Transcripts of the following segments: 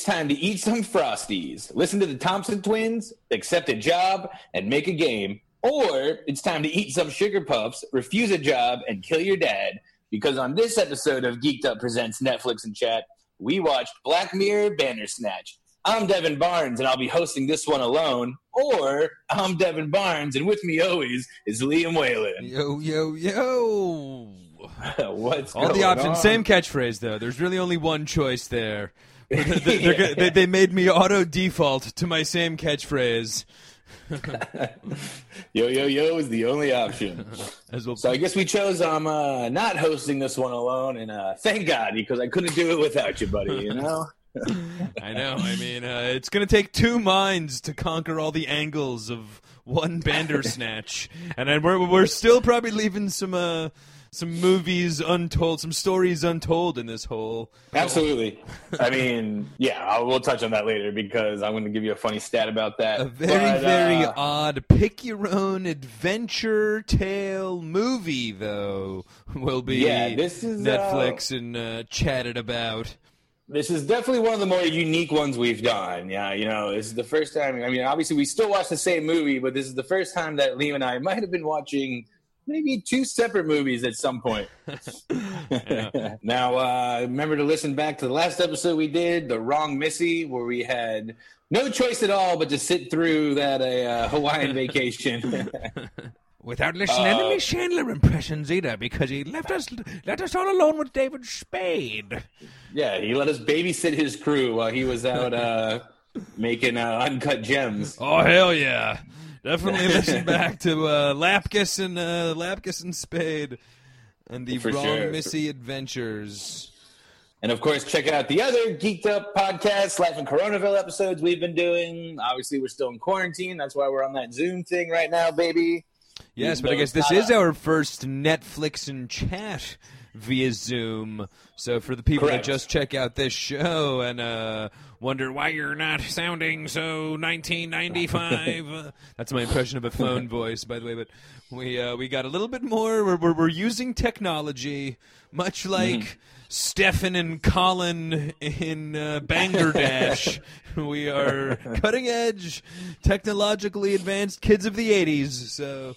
it's time to eat some Frosties, listen to the Thompson twins, accept a job, and make a game. Or it's time to eat some Sugar Puffs, refuse a job, and kill your dad. Because on this episode of Geeked Up Presents Netflix and Chat, we watched Black Mirror Bandersnatch. I'm Devin Barnes, and I'll be hosting this one alone. Or I'm Devin Barnes, and with me always is Liam Whalen. Yo, yo, yo. What's All the options, on? same catchphrase though. There's really only one choice there. They're- they're Yeah. go- they, they made me auto default to my same catchphrase. Yo, yo, yo is the only option. As well. So I guess we chose I'm uh, not hosting this one alone, and uh, thank God because I couldn't do it without you, buddy. You know. I know. I mean, uh, it's going to take two minds to conquer all the angles of one Bandersnatch, and then we're we're still probably leaving some uh, some movies untold, some stories untold in this whole. Absolutely. I mean, yeah, I will touch on that later because I'm going to give you a funny stat about that. A very, But, very uh, odd pick your own adventure tale movie, though, will be Yeah, this is, uh, Netflix and uh, chatted about. This is definitely one of the more unique ones we've done. Yeah, you know, this is the first time. I mean, obviously, we still watch the same movie, but this is the first time that Liam and I might have been watching maybe two separate movies at some point. now, uh, remember to listen back to the last episode we did, The Wrong Missy, where we had no choice at all but to sit through that uh, Hawaiian vacation. Without listening to Uh, any Chandler impressions either, because he left us left us all alone with David Spade. yeah, he let us babysit his crew while he was out uh, making uh, uncut gems. Oh hell yeah! Definitely listen back to uh, Lapkus and uh, Lapkus and Spade and the For Wrong sure. Missy Adventures. And of course, check out the other Geeked Up podcasts, Life in Coronaville episodes we've been doing. Obviously, we're still in quarantine. That's why we're on that Zoom thing right now, baby. Yes, Even but I guess this is a- our first Netflix and chat via Zoom. So for the people Correct. that just check out this show and uh, wonder why you're not sounding so 1995, uh, that's my impression of a phone voice, by the way. But we uh, we got a little bit more. We're we're, we're using technology, much like. Mm-hmm. Stefan and Colin in uh, Bangladesh. we are cutting edge, technologically advanced kids of the 80s. So,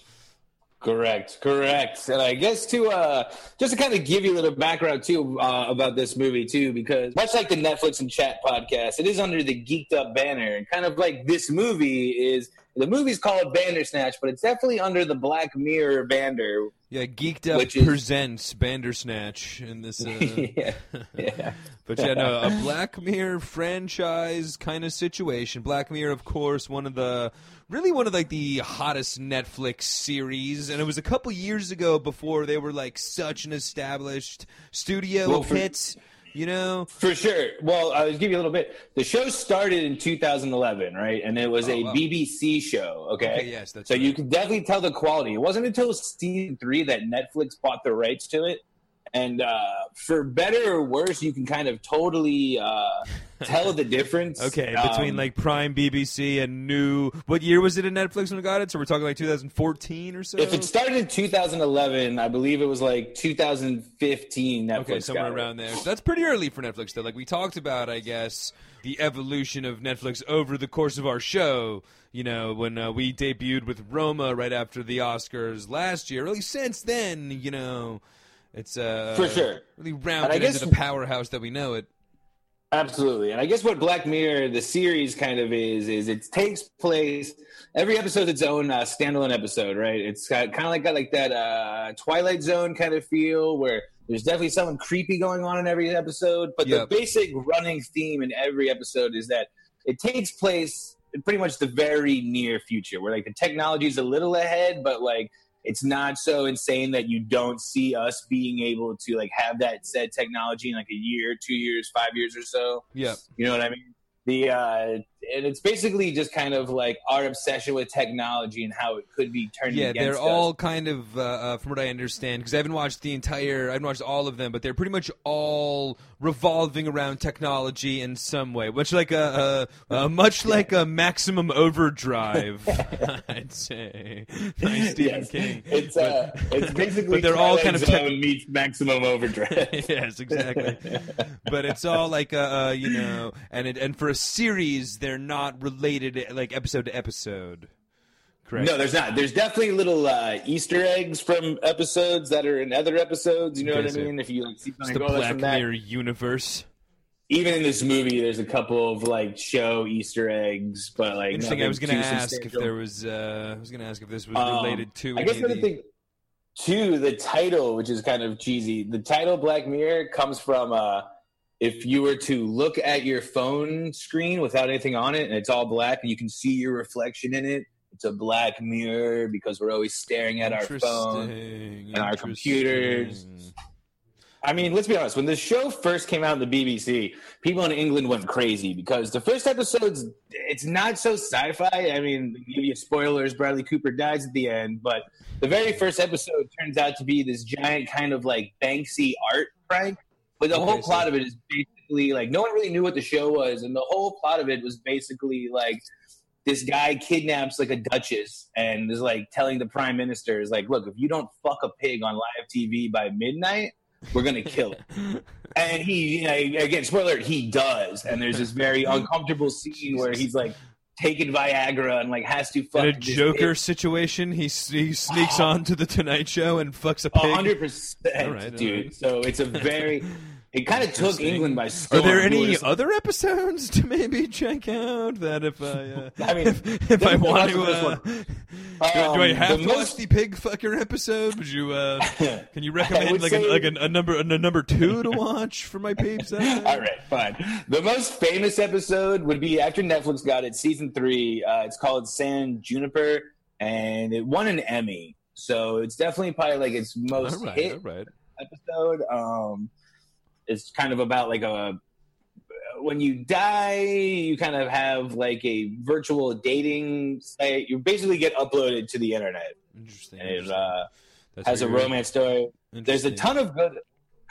Correct, correct. And I guess to uh, just to kind of give you a little background too uh, about this movie too, because much like the Netflix and Chat podcast, it is under the Geeked Up banner, and kind of like this movie is. The movie's called Bandersnatch, but it's definitely under the Black Mirror banner. Yeah, Geeked Up is- presents Bandersnatch in this. Uh, yeah, yeah. but yeah, no, a Black Mirror franchise kind of situation. Black Mirror, of course, one of the really one of like the hottest Netflix series, and it was a couple years ago before they were like such an established studio Well, for- hit. You know, For sure. Well, I'll give you a little bit. The show started in 2011, right? And it was Oh, a wow. BBC show. Okay. Okay, yes, that's so right. you can definitely tell the quality. It wasn't until season three that Netflix bought the rights to it. And uh, for better or worse, you can kind of totally uh, tell the difference. Okay, Um, between like Prime, BBC, and new. What year was it in Netflix when it got it? So we're talking like 2014 or so. If it started in 2011, I believe it was like 2015. Netflix okay, somewhere around there. So that's pretty early for Netflix, though. Like we talked about, I guess the evolution of Netflix over the course of our show. You know, when uh, we debuted with Roma right after the Oscars last year. Really, since then, you know, it's uh For sure. really rounded guess- into the powerhouse that we know it. Absolutely. And I guess what Black Mirror, the series kind of is, is it takes place, every episode its own uh, standalone episode, right? It's got kind of like got like that uh, Twilight Zone kind of feel where there's definitely something creepy going on in every episode. But Yep. the basic running theme in every episode is that it takes place in pretty much the very near future where like the technology is a little ahead, but like it's not so insane that you don't see us being able to like have that said technology in like a year, two years, five years or so. Yeah, You know what I mean? The uh, and it's basically just kind of like our obsession with technology and how it could be turned. Yeah, they're against all kind of, uh, uh, from what I understand, because I haven't watched the entire, I haven't watched all of them, but they're pretty much all revolving around technology in some way, much like a, a, a much like a Maximum Overdrive, I'd say. By Stephen Yes. King. It's uh, it's basically but they're all kind of tech- meets Maximum Overdrive. yes, exactly. but it's all like uh, uh, you know, and it, and for a series, they're not related like episode to episode. Correct. No, there's not. There's definitely little uh, Easter eggs from episodes that are in other episodes. You know what I mean? If you like see something, the Black. Mirror universe. Even in this movie, there's a couple of like show Easter eggs, but like Interesting. I was going to ask if there was. Uh, I was going to ask if this was Um, related to. I guess any of the the- thing too, the title, which is kind of cheesy, the title Black Mirror comes from uh, if you were to look at your phone screen without anything on it and it's all black and you can see your reflection in it, it's a black mirror because we're always staring at our phone. And our computers. I mean, let's be honest. When the show first came out on the BBC, people in England went crazy because the first episode's it's not so sci-fi. I mean, give you spoilers. Bradley Cooper dies at the end, but the very first episode turns out to be this giant kind of like Banksy art prank. But the Okay, whole so- plot of it is basically like no one really knew what the show was, and the whole plot of it was basically like this guy kidnaps like a duchess and is like telling the prime minister is like, look, if you don't fuck a pig on live TV by midnight, we're gonna kill it. And he, you know, again, spoiler, alert, he does. And there's this very uncomfortable scene where he's like taking Viagra and like has to fuck In a Joker pig. situation, he, he sneaks oh. on to the Tonight Show and fucks a A pig. hundred percent, right, dude. right. So it's a very. It kind of took England by storm. Are there any other episodes to maybe check out that if I, uh, I mean, if, if I want to, uh, one. do, do I Um, have the to watch most- the pig fucker episode? Would you, uh, can you recommend like a, like a, a number a number two to watch for my peeps? All right, fine. The most famous episode would be after Netflix got it, season three. Uh, it's called San Junipero, and it won an Emmy. So it's definitely probably like its most All right, hit right. episode. Um, it's kind of about like a when you die, you kind of have like a virtual dating site. You basically get uploaded to the internet, Interesting. and it uh, has a romance story. There's a ton of good,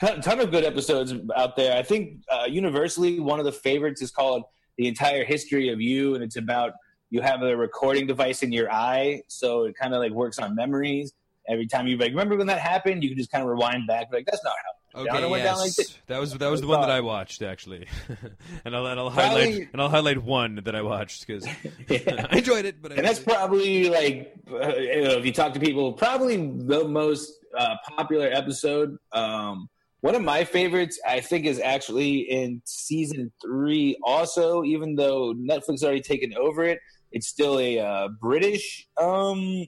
ton ton of good episodes out there. I think uh, universally one of the favorites is called "The Entire History of You," and it's about you have a recording device in your eye, so it kind of like works on memories. Every time you like remember when that happened, you can just kind of rewind back, like that's not how. Okay, yes. like that was that was the one that I watched actually, and I'll, and I'll Probably- highlight and I'll highlight one that I watched because Yeah. I enjoyed it. But I and that's probably like uh, you know, if you talk to people probably the most uh, popular episode um, one of my favorites i think is actually in season three also even though netflix already taken over it it's still a uh, british um,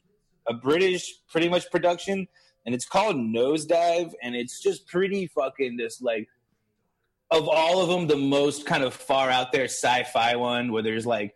a british pretty much production and it's called nosedive and it's just pretty fucking just like of all of them the most kind of far out there sci-fi one where there's like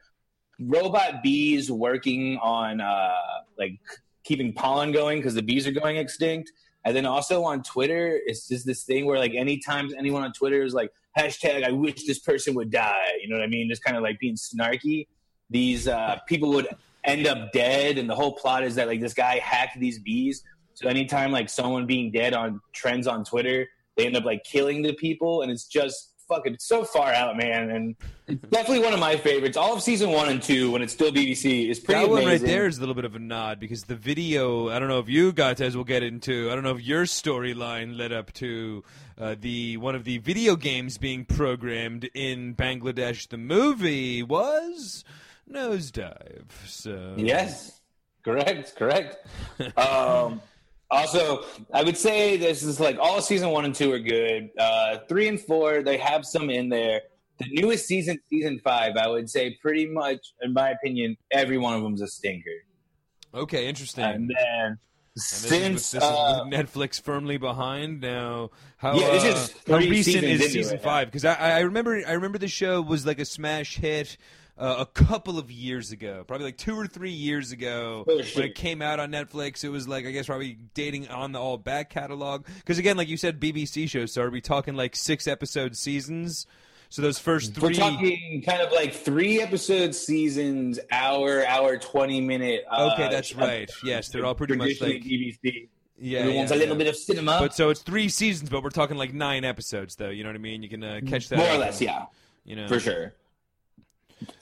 robot bees working on uh like keeping pollen going because the bees are going extinct. And then also on twitter it's just this thing where like anytime anyone on twitter is like hashtag i wish this person would die you know what i mean? Just kind of like being snarky. These uh people would end up dead and the whole plot is that like this guy hacked these bees so anytime like someone being dead on trends on twitter they end up like killing the people and it's just fucking so far out man and it's definitely one of my favorites all of season one and two when it's still bbc is pretty that one right there is a little bit of a nod because the video. I don't know if you guys will get into. I don't know if your storyline led up to uh, the one of the video games being programmed in Bangladesh. The movie was Nosedive. So Yes, correct, correct. um, also, I would say this is like all season one and two are good. Uh, three and four, they have some in there. The newest season, season five, I would say pretty much, in my opinion, every one of them's a stinker. okay, interesting. And then And this is since this is uh, Netflix firmly behind now, how Yeah, this uh, is how recent is season it, five? Because I, I remember I remember the show was like a smash hit uh, a couple of years ago, probably like two or three years ago Oh, when it came out on Netflix. It was like I guess probably dating on the all back catalog. Because again, like you said, BBC shows. So are we talking like six episode seasons? So those first three, We're talking kind of like three episode seasons, hour, hour, twenty minute. Uh, Okay, that's right. Yes, they're all pretty much like- BBC. yeah, yeah, wants a little yeah. bit of cinema, But so it's three seasons, but we're talking like nine episodes, though. You know what I mean? You can uh, catch that more or less, yeah, You know, for sure.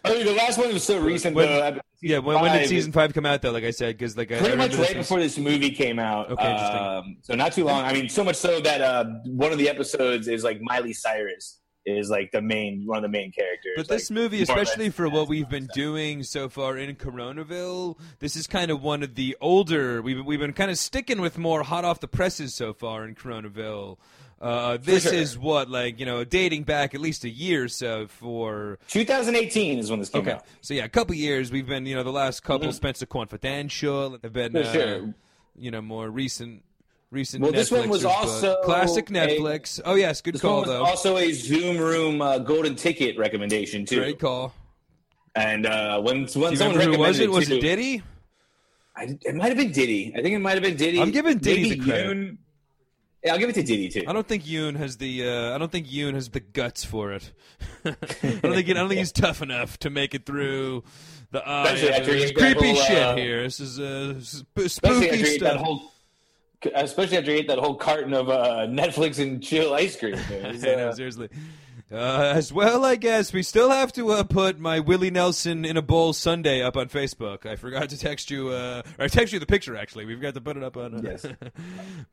I mean, the last one was so recent. When- though, Yeah, when, when did season five come out though? Like I said, because like I, I Pretty much right before this movie came out. Okay, interesting. Um, so not too long. I mean, so much so that uh, one of the episodes is like Miley Cyrus is like the main one of the main characters. But this like, movie, more or less especially for what we've been doing so far in Coronaville, this is kind of one of the older. We've we've been kind of sticking with more hot off the presses so far in Coronaville. Uh, this sure. is what like you know dating back at least a year or so for 2018 is when this came okay out. so yeah a couple years we've been you know the last couple Mhm. Spencer Confidential have been uh, sure. you know more recent recent Well, this one was also classic a- Netflix oh yes good call though also a Zoom Room uh, golden ticket recommendation too. great call And uh, when when someone who was recommended it was it Diddy I, it might have been Diddy. I think it might have been Diddy. I'm giving Diddy Maybe the credit. Yoon. Yeah, I'll give it to Diddy too. I don't think Yoon has the. Uh, I don't think Yoon has the guts for it. I don't think. I don't think he's tough enough to make it through the. Uh, Especially after he creepy whole, shit uh, here. This is uh, sp- especially spooky that stuff. whole. Especially after he ate that whole carton of uh, Netflix and chill ice cream. It was, know, uh, seriously. Uh, as well, I guess we still have to uh, put my Willie Nelson in a bowl Sunday up on Facebook. I forgot to text you, uh, or I text you the picture. Actually, we've got to put it up on. Uh, Yes. but,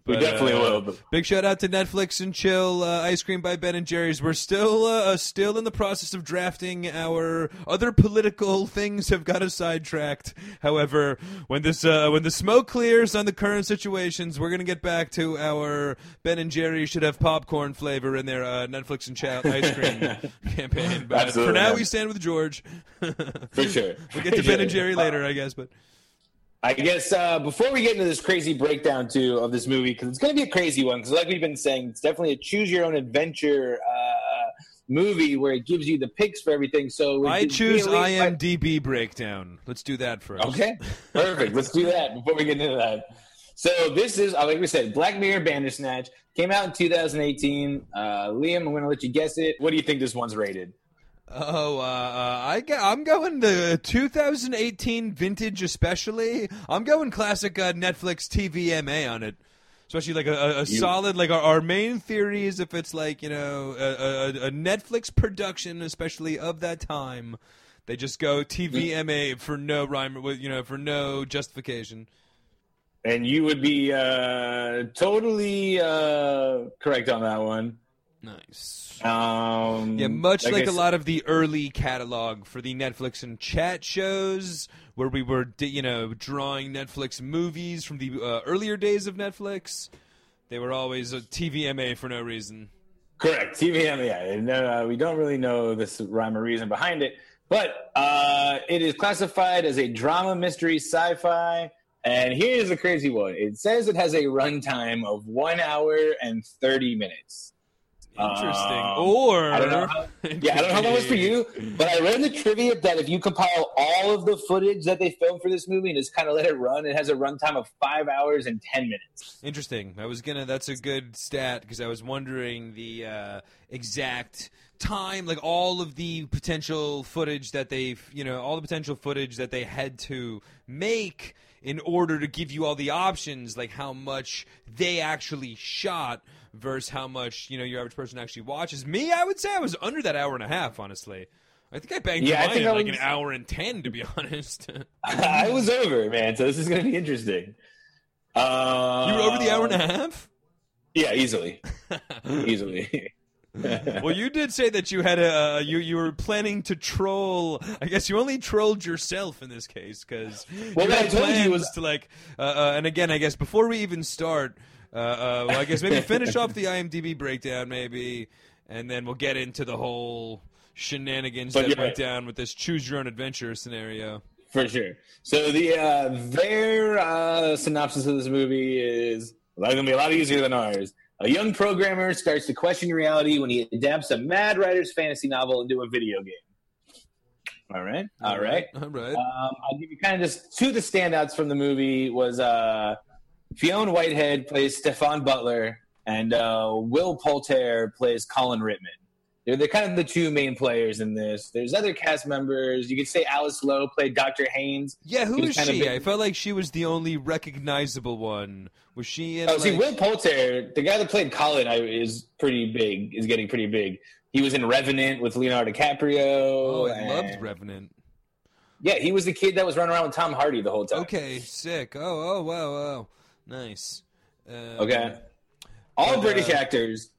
we definitely uh, will. But Big shout out to Netflix and Chill uh, Ice Cream by Ben and Jerry's. We're still still in the process of drafting our other political things. Have got us sidetracked. However, when this uh, when the smoke clears on the current situations, we're gonna get back to our Ben and Jerry should have popcorn flavor in their uh, Netflix and Chill cream campaign. But for now, man. we stand with George. for sure. We'll get to Ben and Jerry later, I guess. But I guess uh, before we get into this crazy breakdown too of this movie, because it's going to be a crazy one, because like we've been saying, it's definitely a choose your own adventure uh, movie where it gives you the picks for everything. So I choose IMDb breakdown. Let's do that first. Okay, perfect. Let's do that before we get into that. So this is, uh, like we said, Black Mirror Bandersnatch came out in 2018. Uh, Liam, I'm going to let you guess it. What do you think this one's rated? Oh, uh, uh, I I'm going the 2018 vintage, especially. I'm going classic uh, Netflix TVMA on it, especially like a, a, solid. Like our, our main theory is if it's like you know a, a, a Netflix production, especially of that time, they just go TVMA for no rhyme, with you know for no justification. And you would be uh, totally uh, correct on that one. Nice. Um, Yeah, much like, I a said- lot of the early catalog for the Netflix and chat shows, where we were, you know, drawing Netflix movies from the uh, earlier days of Netflix. They were always a TVMA for no reason. Correct. TVMA. yeah. No, uh, we don't really know this rhyme or reason behind it, but uh, it is classified as a drama, mystery, sci-fi. And here's a crazy one. It says it has a runtime of one hour and thirty minutes. Interesting. Um, or I don't know. How, yeah, I don't know how that was for you, but I read in the trivia that if you compile all of the footage that they filmed for this movie and just kind of let it run, it has a runtime of five hours and ten minutes. Interesting. I was gonna. That's a good stat because I was wondering the uh, exact time, like all of the potential footage that they've, you know, all the potential footage that they had to make in order to give you all the options, like how much they actually shot versus how much you know your average person actually watches. Me, I would say I was under that hour and a half. Honestly, I think I banged Yeah, I think in I like an hour and ten, to be honest. I was over, man. So this is going to be interesting. Uh, you were over the hour and a half. Yeah, easily, easily. well, you did say that you had a uh, you you were planning to troll. I guess you only trolled yourself in this case because Well, you what I had told you plans was- to like. Uh, uh, and again, I guess before we even start, uh, uh, well, I guess maybe finish off the IMDb breakdown, maybe, and then we'll get into the whole shenanigans But that yeah. went down with this choose your own adventure scenario. For sure. So the uh, their uh, synopsis of this movie is going to be a lot easier than ours. A young programmer starts to question reality when he adapts a mad writer's fantasy novel into a video game. All right, all right. all right. Um, I'll give you kind of just two of the standouts from the movie was uh, Fiona Whitehead plays Stefan Butler and uh, Will Poulter plays Colin Rittman. they're they're kind of the two main players in this. There's other cast members. You could say Alice Lowe played Dr. Haynes. Yeah, who is she? big- I felt like she was the only recognizable one. Was she in? Oh, see, Will Poulter, the guy that played Colin, I, is pretty big. Is getting pretty big. He was in Revenant with Leonardo DiCaprio. Oh, I and- loved Revenant. Yeah, he was the kid that was running around with Tom Hardy the whole time. Okay, sick. Oh, oh, wow, wow, nice. Um, Okay. All But, British uh, actors.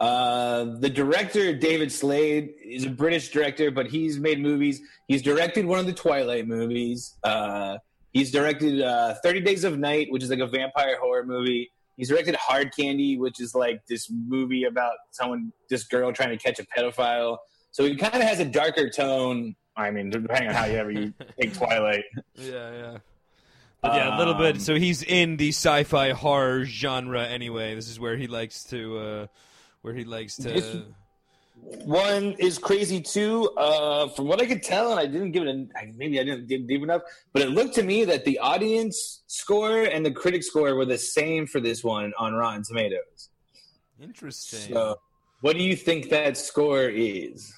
Uh, the director David Slade is a British director, but he's made movies. He's directed one of the Twilight movies. Uh, he's directed uh, Thirty Days of Night, which is like a vampire horror movie. He's directed Hard Candy, which is like this movie about someone, this girl trying to catch a pedophile. So he kind of has a darker tone. I mean, depending on how you ever you take Twilight. Yeah, yeah. But yeah, a little bit. Um, So he's in the sci-fi horror genre anyway. This is where he likes to, uh, where he likes to. This- One is crazy too. Uh, from what I could tell, and I didn't give it a I- maybe I didn't dig deep enough, but it looked to me that the audience score and the critic score were the same for this one on Rotten Tomatoes. Interesting. So, what do you think that score is?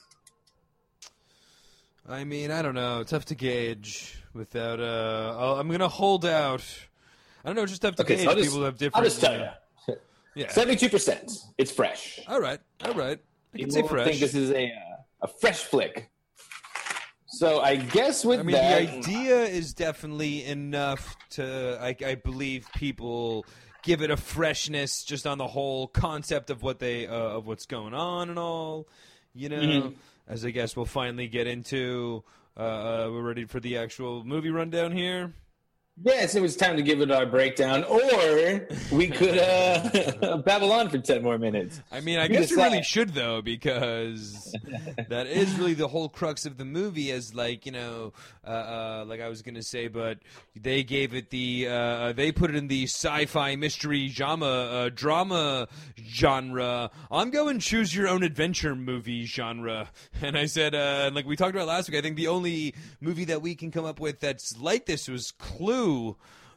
I mean, I don't know. Tough to gauge without. Uh, I'll, I'm gonna hold out. I don't know. Just tough to Okay, gauge. so I'll just, People have different. I'll just tell you, Yeah. seventy-two percent. It's fresh. All right. All right. I can say fresh. think this is a uh, a fresh flick. So I guess with I mean, that, the idea is definitely enough to, I, I believe, people give it a freshness just on the whole concept of what they uh, of what's going on and all. You know, Mhm. as I guess we'll finally get into. Uh, uh, we're ready for the actual movie rundown here. Yes, it was time to give it our breakdown, or we could uh, babble on for ten more minutes. I mean, I You guess we decide. really should though, because that is really the whole crux of the movie. As like you know, uh, uh, like I was gonna say, but they gave it the uh, they put it in the sci-fi mystery drama uh, drama genre. I'm going choose your own adventure movie genre, and I said, uh, like we talked about last week, I think the only movie that we can come up with that's like this was Clue.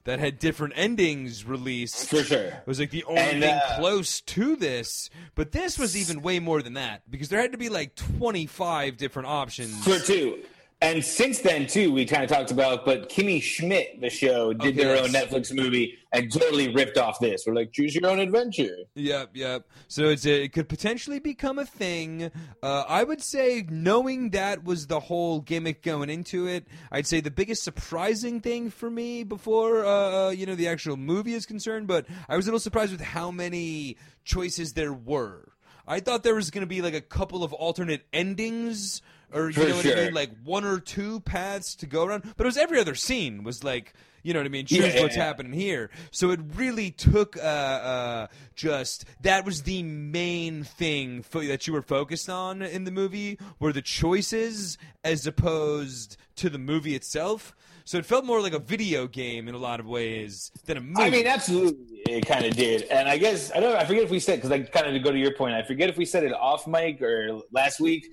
That had different endings released. For sure. It was like the only And, thing uh, close to this, but this was even way more than that because there had to be like 25 different options. For two. And since then, too, we kind of talked about, but Kimmy Schmidt, the show, did Okay, their own. Netflix movie and totally ripped off this. We're like, choose your own adventure. Yep, yep. So it's a, it could potentially become a thing. Uh, I would say, knowing that was the whole gimmick going into it, I'd say the biggest surprising thing for me before uh, uh, you know the actual movie is concerned. But I was a little surprised with how many choices there were. I thought there was going to be like a couple of alternate endings, or you For know what I mean, like one or two paths to go around. But it was every other scene was like. You know what I mean? Choose yeah, what's yeah. happening here. So it really took uh, uh, just that was the main thing fo- that you were focused on in the movie were the choices as opposed to the movie itself. So it felt more like a video game in a lot of ways than a movie. I mean, absolutely, it kind of did. And I guess, I don't I forget if we said, because I kind of to go to your point, I forget if we said it off mic or last week,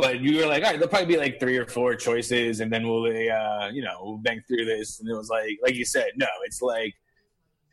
but you were like, all right, there'll probably be like three or four choices, and then we'll, uh, you know, we'll bang through this. And it was like, like you said, no, it's like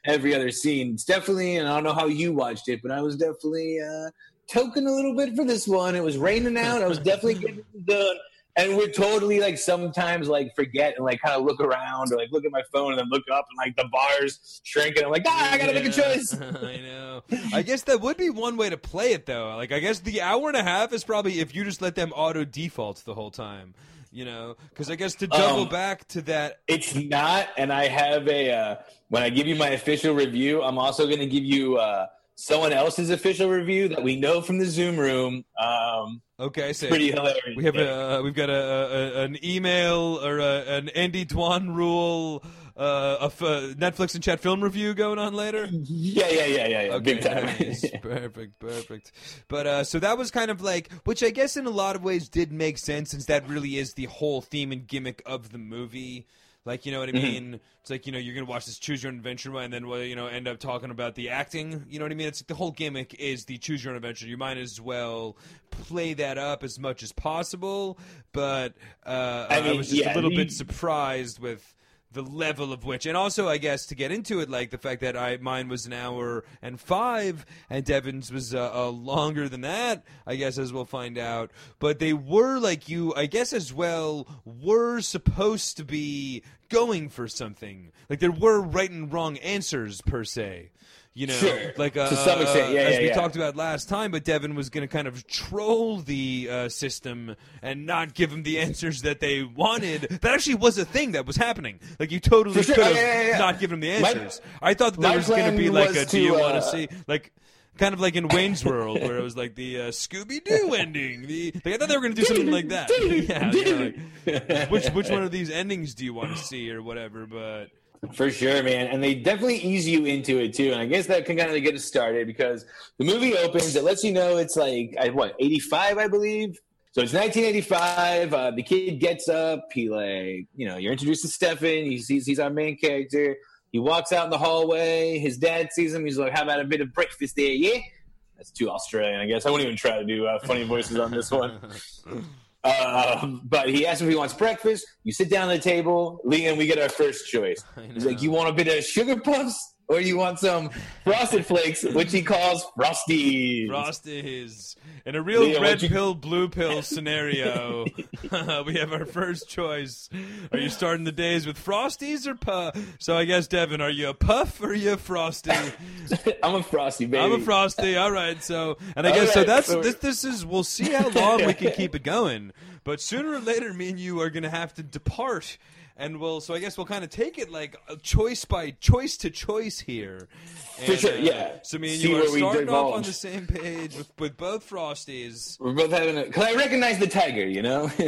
every other scene. It's definitely, and I don't know how you watched it, but I was definitely uh, token a little bit for this one. It was raining out. I was definitely getting done. And we're totally like sometimes like forget and like kind of look around or like look at my phone and then look up and like the bars shrinking. I'm like, ah, I gotta make a choice. I know. I guess that would be one way to play it, though. Like, I guess the hour and a half is probably if you just let them auto default the whole time. You know, because I guess to double Um, back to that It's not, and I have a. Uh, when I give you my official review, I'm also going to give you uh, someone else's official review that we know from the Zoom room. Um, Okay, so pretty hilarious. we have a uh, we've got a, a an email or a, an Andy Dwan rule uh, of uh, Netflix and chat film review going on later. Yeah, yeah, yeah, yeah, yeah. Big time. nice. perfect, perfect. But uh, so that was kind of like, which I guess in a lot of ways did make sense, since that really is the whole theme and gimmick of the movie. Like, you know what I mean? It's like, you know, you're going to watch this Choose Your Own Adventure and then, well, you know, end up talking about the acting. You know what I mean? It's like the whole gimmick is the Choose Your Own Adventure. You might as well play that up as much as possible. But uh, I, I was just yeah, a little the- bit surprised with the level of which, and also I guess to get into it, like the fact that I mine was an hour and five, and Devin's was uh, uh, longer than that. I guess as we'll find out, but they were like you, I guess as well, were supposed to be going for something. Like there were right and wrong answers per se. You know, Sure. like uh, To some extent, yeah, as yeah, we yeah. talked about last time. But Devin was going to kind of troll the uh, system and not give them the answers that they wanted. That actually was a thing that was happening. Like you totally sure. could Oh, have yeah, yeah, not given them the My- answers. I thought that there was going to be like a "Do you to, want to uh, see?" like. Kind of like in Wayne's World, where it was like the uh, Scooby Doo ending. The like, I thought they were going to do something like that. yeah, yeah, like, which which one of these endings do you want to see or whatever? But For sure, man. And they definitely ease you into it too. And I guess that can kind of get us started because the movie opens. It lets you know it's like what eighty five, I believe. So it's 1985. Uh, the kid gets up. He like you know you're introduced to Stefan. He sees he's our main character. He walks out in the hallway. His dad sees him. He's like, "How about a bit of breakfast there, yeah?" That's too Australian, I guess. I wouldn't even try to do uh, funny voices on this one. Um, but he asks if he wants breakfast. You sit down at the table. Lee and we get our first choice. He's like, "You want a bit of sugar puffs, or you want some frosted flakes, which he calls frosties?" Frosties. In a real Neo, red you- pill, blue pill scenario, we have our first choice. Are you starting the days with Frosties or Puff? So I guess, Devin, are you a Puff or are you a Frosty? I'm a frosty baby. I'm a Frosty. All right. So, and I All guess so. That's so- this. This is. We'll see how long we can keep it going. But sooner or later, me and you are going to have to depart. And we'll, so I guess we'll kind of take it like choice by choice to choice here. For And, sure, uh, yeah. So me and See you are starting off on the same page with, with both Frosties. We're both having a because I recognize the tiger, you know,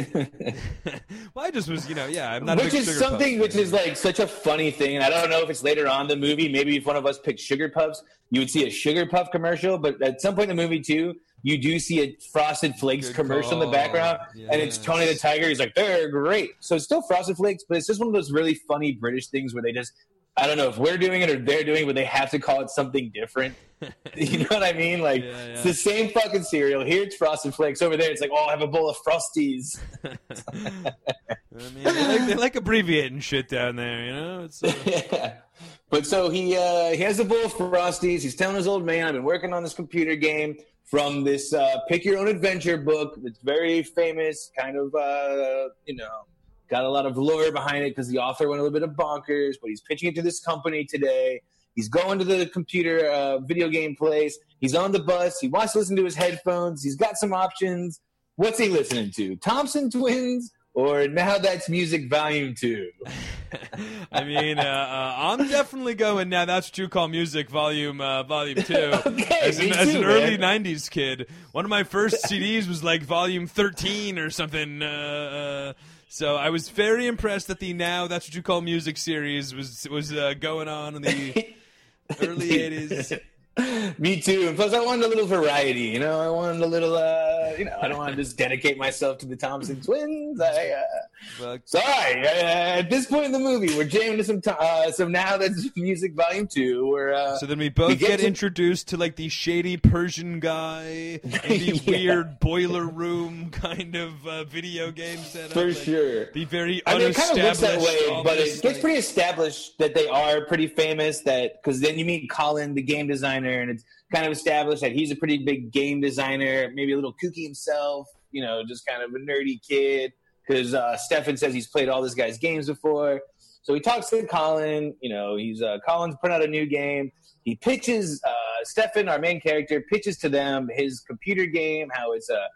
well, I just was, you know, yeah, I'm not a which is something which is like such a funny thing. And I don't know if it's later on in the movie. Maybe if one of us picked sugar puffs, you would see a sugar puff commercial. But at some point in the movie too, you do see a Frosted Flakes Good commercial in the call. background, and it's Tony the Tiger. He's like, "They're great." So it's still Frosted Flakes, but it's just one of those really funny British things where they just. I don't know if we're doing it or they're doing it, but they have to call it something different. you know what I mean? Like Yeah, it's the same fucking cereal. Here it's Frosted Flakes. Over there it's like, oh, I'll have a bowl of Frosties. I mean, they like, they like abbreviating shit down there, you know? It's, uh, yeah. But so he uh, he has a bowl of Frosties. He's telling his old man, I've been working on this computer game from this uh, pick your own adventure book that's very famous, kind of, uh, you know, got a lot of lore behind it because the author went a little bit of bonkers, but he's pitching it to this company today. He's going to the computer uh, video game place. He's on the bus. He wants to listen to his headphones. He's got some options. What's he listening to? Thompson Twins or Now That's Music Volume 2? I mean, uh, uh, I'm definitely going now. That's what you call music, volume, uh, volume two. Okay, as an, me as too, an early man. '90s kid, one of my first CDs was like volume 13 or something. Uh, uh, so I was very impressed that the now that's what you call music series was was uh, going on in the early '80s. Me too. And plus, I wanted a little variety. You know, I wanted a little. Uh, you know, I don't want to just dedicate myself to the Thompson twins. I, uh, sorry. Uh, at this point in the movie, we're jamming to some. To- uh, so now that's music volume two. We're. Uh, So then we both We get get, to- introduced to like the shady Persian guy and the Yeah. weird boiler room kind of uh, video game setup. for like, sure. The very I mean, it kind of looks that way, but it gets pretty established that they are pretty famous. That because then you meet Colin, the game designer, and it's kind of established that he's a pretty big game designer, maybe a little kooky himself. You know, just kind of a nerdy kid. Because uh, Stefan says he's played all this guy's games before, so he talks to Colin. You know, he's uh, Colin's put out a new game. He pitches uh, Stefan, our main character, pitches to them his computer game, how it's a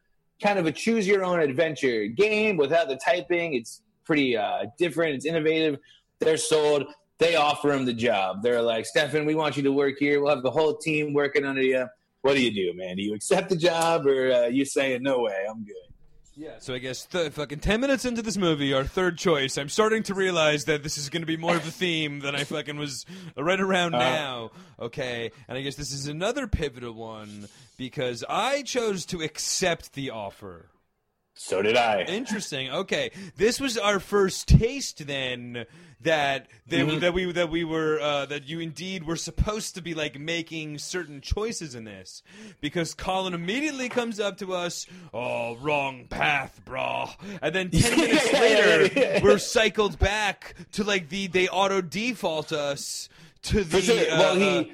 kind of a choose your own adventure game without the typing. It's pretty uh, different. It's innovative. They're sold. They offer him the job. They're like, Stefan, we want you to work here. We'll have the whole team working under you. What do you do, man? Do you accept the job or uh, you saying, no way, I'm good? Yeah, so I guess th- fucking 10 minutes into this movie, our third choice, I'm starting to realize that this is going to be more of a theme than I fucking was right around Uh-huh. now. Okay, and I guess this is another pivotal one because I chose to accept the offer. So did I. Interesting. Okay, this was our first taste then that they, Mhm. that we that we were uh, that you indeed were supposed to be like making certain choices in this because Colin immediately comes up to us, oh wrong path, brah, and then ten minutes later we're cycled back to like the they auto default us to the sure. uh, well, uh, he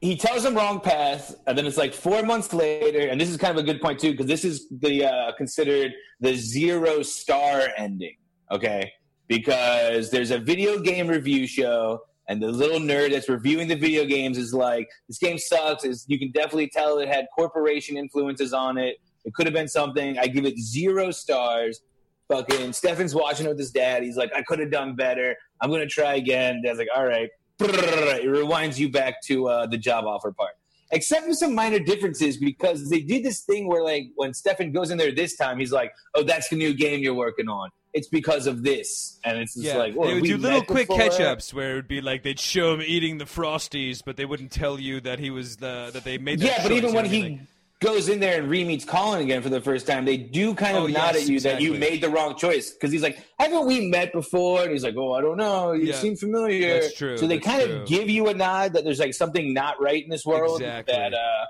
he tells him wrong path, and then it's like four months later, and this is kind of a good point too, because this is the uh, considered the zero star ending. Okay, because there's a video game review show, and the little nerd that's reviewing the video games is like, "This game sucks." Is you can definitely tell it had corporation influences on it. It could have been something. I give it zero stars. Fucking Stefan's watching it with his dad. He's like, I could have done better. I'm gonna try again. Dad's like, all right. It rewinds you back to uh, the job offer part, except for some minor differences because they did this thing where, like, when Stefan goes in there this time, he's like, "Oh, that's the new game you're working on. It's because of this," and it's just Yeah, like, well, they would we do little quick catch-ups where it would be like they'd show him eating the frosties, but they wouldn't tell you that he was the that they made. That Yeah, but even when he anything. goes in there and re-meets Colin again for the first time, they do kind of Oh, nod yes, at you that you made the wrong choice because he's like, "Haven't we met before?" And he's like, "Oh, I don't know. You Yeah, seem familiar." that's true, So they kind true. of give you a nod that there's like something not right in this world Exactly. that uh,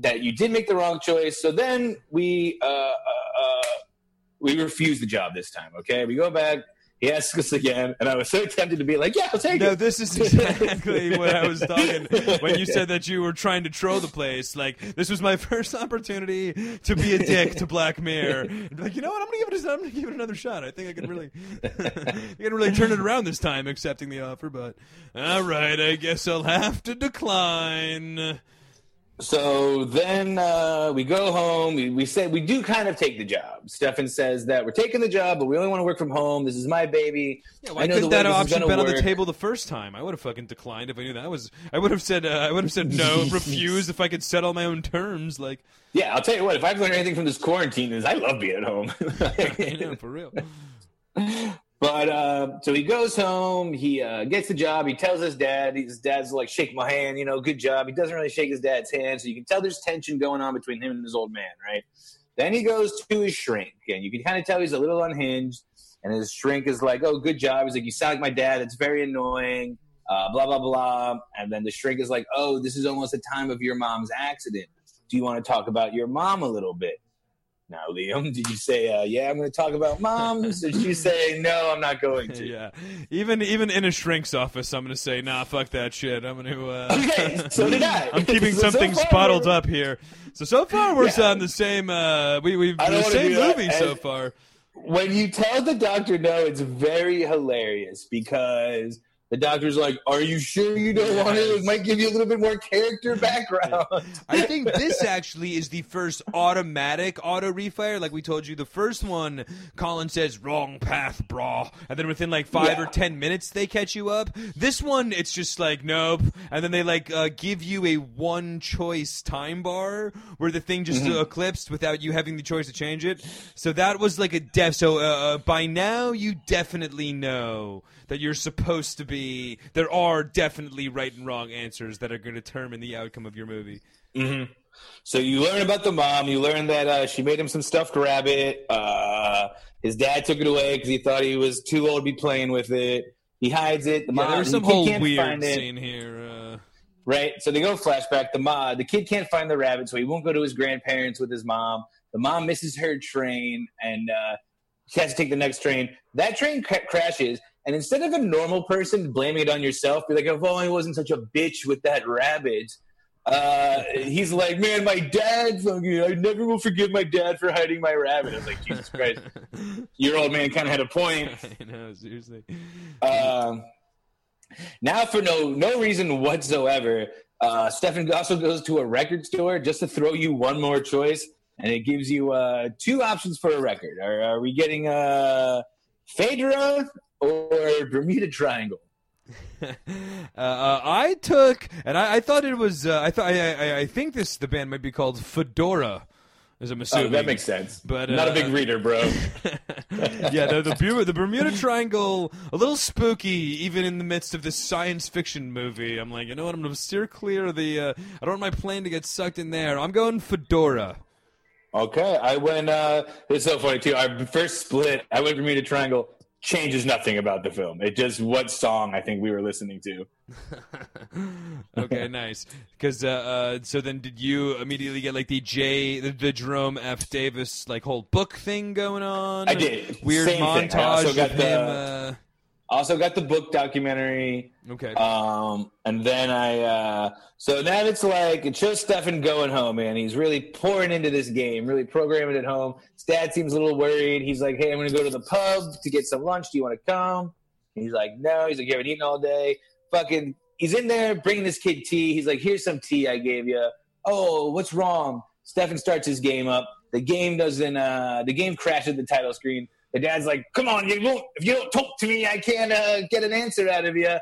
that you did make the wrong choice. So then we uh, uh, we refuse the job this time. Okay, we go back. He asks us again, and I was so tempted to be like, "Yeah, I'll take No, it." No, this is exactly what I was talking when you said that you were trying to troll the place. Like this was my first opportunity to be a dick to Black Mirror. Like, you know what? I'm gonna give it. A, I'm gonna give it another shot. I think I can really, I can really turn it around this time, accepting the offer. But all right, I guess I'll have to decline. So then uh, we go home. We, we say we do kind of take the job. Stefan says that we're taking the job, but we only want to work from home. This is my baby. Yeah, I why couldn't that option been on the table the first time? I would have fucking declined if I knew that was. I would have said. Uh, I would have said no, refuse if I could settle my own terms. Like, Yeah, I'll tell you what. If I've learned anything from this quarantine, is I love being at home. you know, for real. But uh, so he goes home. He uh, gets the job. He tells his dad. His dad's like, "Shake my hand, you know, good job." He doesn't really shake his dad's hand, so you can tell there's tension going on between him and his old man, right? Then he goes to his shrink, and you can kind of tell he's a little unhinged. And his shrink is like, "Oh, good job." He's like, "You sound like my dad. It's very annoying." Uh, blah blah blah. And then the shrink is like, "Oh, this is almost the time of your mom's accident. Do you want to talk about your mom a little bit?" Now, Liam, did you say, uh, "Yeah, I'm going to talk about moms"? Did you say, "No, I'm not going to"? yeah, even even in a shrink's office, I'm gonna say, nah, fuck that shit. I'm gonna. Uh, Okay, so did I. I'm keeping So something far, bottled up here. So so far we're Yeah. on the same. Uh, we we've the same movie so far. When you tell the doctor no, it's very hilarious because the doctor's like, "Are you sure you don't want it? It might give you a little bit more character background." I think this actually is the first automatic auto refire. Like we told you, the first one, Colin says wrong path, brah, and then within like five Yeah. or ten minutes they catch you up. This one, it's just like nope, and then they like uh, give you a one choice time bar where the thing just Mm-hmm. uh, eclipsed without you having the choice to change it. So that was like a def. So uh, uh, by now you definitely know that you're supposed to be. There are definitely right and wrong answers that are going to determine the outcome of your movie. So you learn about the mom. You learn that uh, she made him some stuffed rabbit. Uh, his dad took it away because he thought he was too old to be playing with it. He hides it. The Yeah, mom, there was the some whole weird scene here. Uh, right? So they go flashback. The mom, the kid can't find the rabbit, so he won't go to his grandparents with his mom. The mom misses her train, and uh, she has to take the next train. That train cra- crashes, and instead of a normal person blaming it on yourself, be like, "If only I wasn't such a bitch with that rabbit." Uh, he's like, "Man, my dad, I never will forgive my dad for hiding my rabbit." I was like, "Jesus Christ, your old man kind of had a point." I know, seriously. Um, now, for no no reason whatsoever, uh, Stefan also goes to a record store just to throw you one more choice, and it gives you uh, two options for a record. Are, are we getting uh, Phaedra or Bermuda Triangle? uh, uh, I took, and I, I thought it was. Uh, I thought. I, I, I think this the band might be called Fedora. As I'm Oh, that makes sense. But, not uh, a big reader, bro. yeah, the, the, Bermuda, the Bermuda Triangle, a little spooky, even in the midst of this science fiction movie. I'm like, you know what? I'm to steer clear of the. Uh, I don't want my plane to get sucked in there. I'm going Fedora. Okay, I went. Uh, it's so funny too. Our first split, I went Bermuda Triangle. Changes nothing about the film. It just what song I think we were listening to. okay, nice. Because uh, uh, so then, did you immediately get like the J, the, the Jerome F. Davis like whole book thing going on? I did. Weird Same thing. I montage also got of the- him. Uh, Also got the book documentary. okay. Um, and then I, uh, so now it's like, it shows Stefan going home, man. He's really pouring into this game, really programming it home. His dad seems a little worried. He's like, hey, I'm going to go to the pub to get some lunch. Do you want to come? And he's like, no. He's like, you haven't eaten all day. Fucking, he's in there bringing this kid tea. He's like, here's some tea I gave you. Oh, what's wrong? Stefan starts his game up. The game doesn't, uh, the game crashes the title screen. The dad's like, come on, you won't, if you don't talk to me, I can't uh, get an answer out of you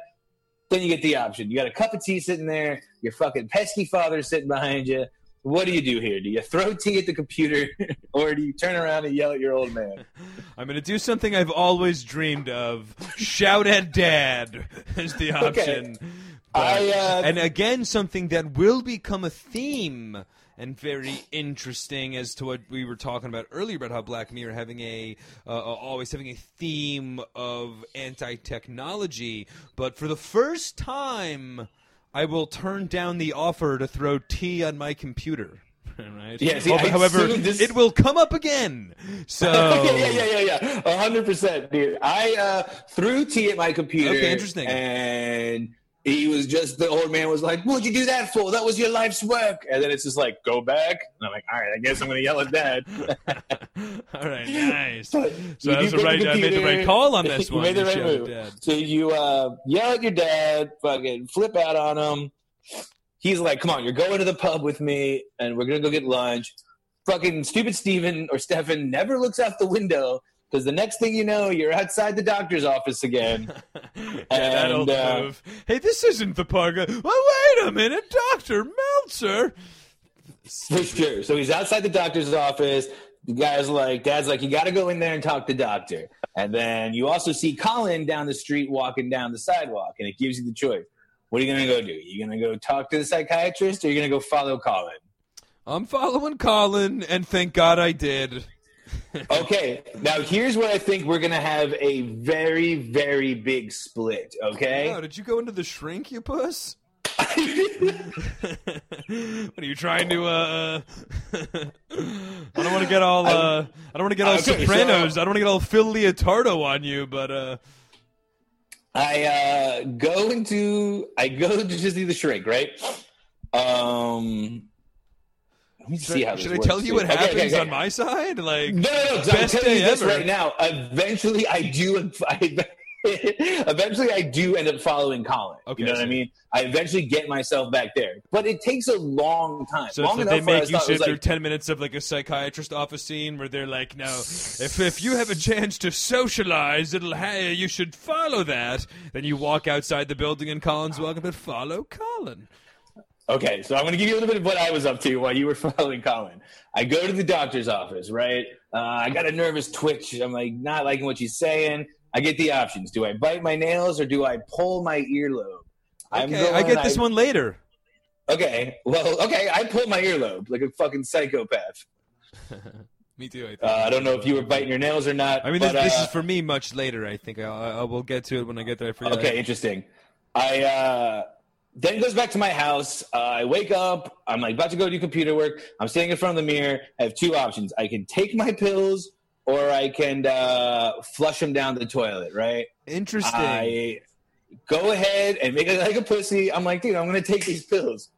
then you get the option. You got a cup of tea sitting there, your fucking pesky father sitting behind you. What do you do here? Do you throw tea at the computer or do you turn around and yell at your old man? I'm going to do something I've always dreamed of. Shout at dad is the option. But- I, uh, and again, something that will become a theme and very interesting as to what we were talking about earlier about how Black Mirror having a uh, uh, always having a theme of anti-technology. But for the first time, I will turn down the offer to throw tea on my computer. Right? Yeah, see, I However, this- it will come up again. So yeah, yeah, yeah, yeah, yeah. A hundred percent, dude. I uh, threw tea at my computer. Okay, interesting. And he was just the old man was like, "What'd you do that for? That was your life's work." And then it's just like, "Go back." And I'm like, "All right, I guess I'm gonna yell at dad." All right, nice. So that was the right. I made the right call on this one. made the right move. So you uh, yell at your dad, fucking flip out on him. He's like, "Come on, you're going to the pub with me, and we're gonna go get lunch." Fucking stupid Steven or Stefan never looks out the window because the next thing you know, you're outside the doctor's office again. yeah, And, uh, move. Hey, this isn't the park. Well, wait a minute, Doctor Meltzer. For sure. So he's outside the doctor's office. The guy's like, Dad's like, you got to go in there and talk to doctor. And then you also see Colin down the street walking down the sidewalk, and it gives you the choice. What are you going to go do? Are you going to go talk to the psychiatrist, or are you going to go follow Colin? I'm following Colin, and thank God I did. Okay, now here's where I think we're going to have a very, very big split. Okay. Oh, did you go into the shrink, you puss? what are you trying to? uh I don't want to get all. uh I don't want to get all Okay, Sopranos. so- I don't want to get all Phil Leotardo on you, but uh I uh, go into I go to just do the shrink, right? Um, let me see should, how should I works tell you here. what Okay, okay, happens okay. on my side? Like, No, no, no. 'cause I'm Best telling you day this ever. right now. Eventually, I do. I, eventually, I do end up following Colin. Okay, you know what I mean? I eventually get myself back there, but it takes a long time. So, long so they make you sit through like, ten minutes of like a psychiatrist office scene where they're like, "No, if if you have a chance to socialize, it'll ha- you should follow that." Then you walk outside the building and Colin's ah. walking, but follow Colin. Okay, so I'm going to give you a little bit of what I was up to while you were following Colin. I go to the doctor's office, right? Uh, I got a nervous twitch. I'm like not liking what she's saying. I get the options. Do I bite my nails or do I pull my earlobe? I'm Okay, I get this one later. Okay, well, okay, I pull my earlobe like a fucking psychopath. Me too. I, think. Uh, I don't know if you were biting your nails or not. I mean, but, this, this uh, is for me much later. I think I, I will get to it when I get there. I forget. Okay, interesting. I uh, then goes back to my house. Uh, I wake up. I'm like about to go do computer work. I'm standing in front of the mirror. I have two options. I can take my pills, or I can uh, flush them down the toilet. Right? Interesting. I go ahead and make it like a pussy. I'm like, dude, I'm gonna take these pills.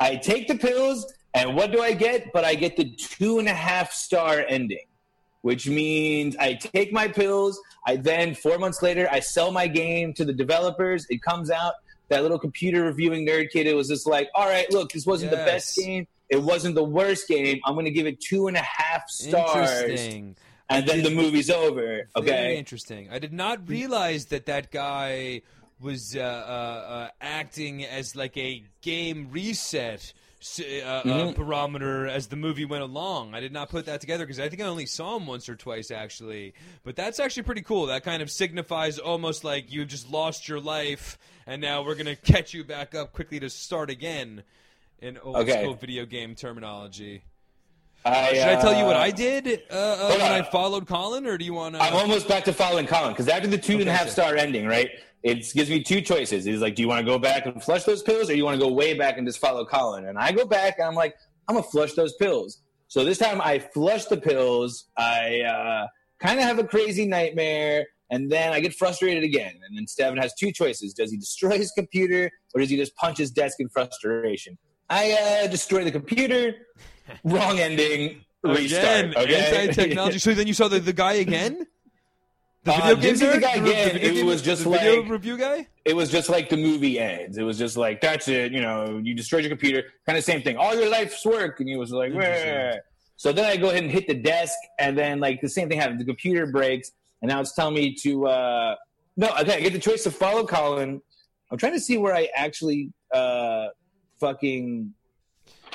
I take the pills, and what do I get? But I get the two and a half star ending, which means I take my pills. I then four months later, I sell my game to the developers. It comes out. That little computer reviewing nerd kid, it was just like, all right, look, this wasn't the best game. It wasn't the worst game. I'm gonna give it two and a half stars, Interesting. and then the movie's over. Very Okay. interesting. I did not realize that that guy was uh, uh, uh, acting as like a game reset s- uh, uh, Mm-hmm. barometer as the movie went along. I did not put that together because I think I only saw him once or twice actually. But that's actually pretty cool. That kind of signifies almost like you just lost your life and now we're gonna catch you back up quickly to start again in old Okay. school video game terminology. I, Should I tell you what uh, I did uh, uh, when I followed Colin, or do you want to? I'm almost back to following Colin because after the two and a half so- star ending, right? It gives me two choices. He's like, do you want to go back and flush those pills, or do you want to go way back and just follow Colin? And I go back, and I'm like, I'm gonna flush those pills. So this time, I flush the pills. I uh, kind of have a crazy nightmare, and then I get frustrated again. And then Steven has two choices: does he destroy his computer, or does he just punch his desk in frustration? I uh, destroy the computer. Wrong ending. Restart. Again, okay? anti-technology. so then you saw the, the guy again? The Uh, video game didn't see the guy again. video It game- was just the video like- review guy. it was just like the movie ends. It was just like that's it. You know, you destroyed your computer, kind of same thing. All your life's work, and he was like. So then I go ahead and hit the desk, and then like the same thing happens. The computer breaks, and now it's telling me to uh no. Okay, I get the choice to follow Colin. I'm trying to see where I actually uh fucking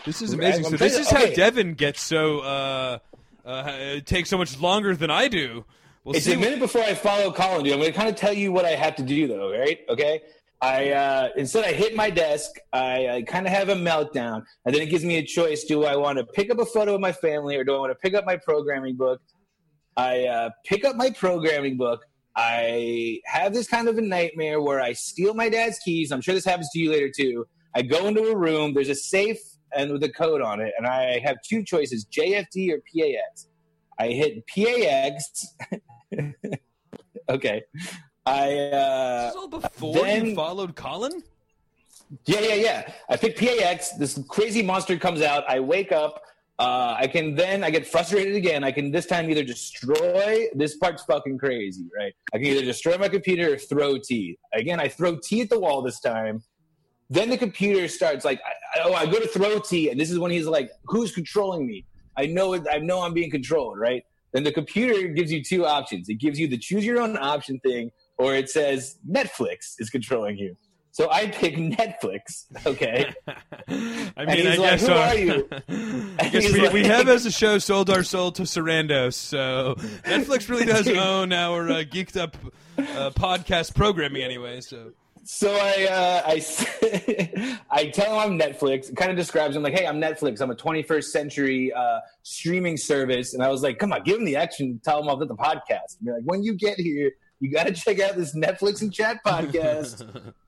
This is amazing. So this is how okay. Devin gets so uh, uh, takes so much longer than I do. We'll It's see. a minute before I follow Colin, dude. I'm going to kind of tell you what I have to do, though, right? Okay. I uh, instead I hit my desk. I, I kind of have a meltdown, and then it gives me a choice: do I want to pick up a photo of my family, or do I want to pick up my programming book? I uh, pick up my programming book. I have this kind of a nightmare where I steal my dad's keys. I'm sure this happens to you later too. I go into a room. There's a safe and with a code on it, and I have two choices: JFD or PAX. I hit PAX. okay. I This uh is all before then- you followed Colin. yeah yeah yeah. I pick PAX. This crazy monster comes out. I wake up. Uh, I can then I get frustrated again. I can this time either destroy. This part's fucking crazy, right? I can either destroy my computer or throw tea. Again, I throw tea at the wall this time. Then the computer starts like, I, oh, I go to throw tea, and this is when he's like, "Who's controlling me?" I know it. I know I'm being controlled, right? Then the computer gives you two options. It gives you the choose your own option thing, or it says Netflix is controlling you. So I pick Netflix. Okay. I mean, I like, guess "Who are you?" I guess we, we have as a show sold our soul to Sarandos, so Netflix really does own our uh, geeked up uh, podcast programming anyway. So So I uh, I, I tell him I'm Netflix. It kind of describes him like, hey, I'm Netflix. I'm a 21st century uh, streaming service. And I was like, come on, give him the action. Tell him I'm at the podcast. And be like, when you get here, you got to check out this Netflix and chat podcast.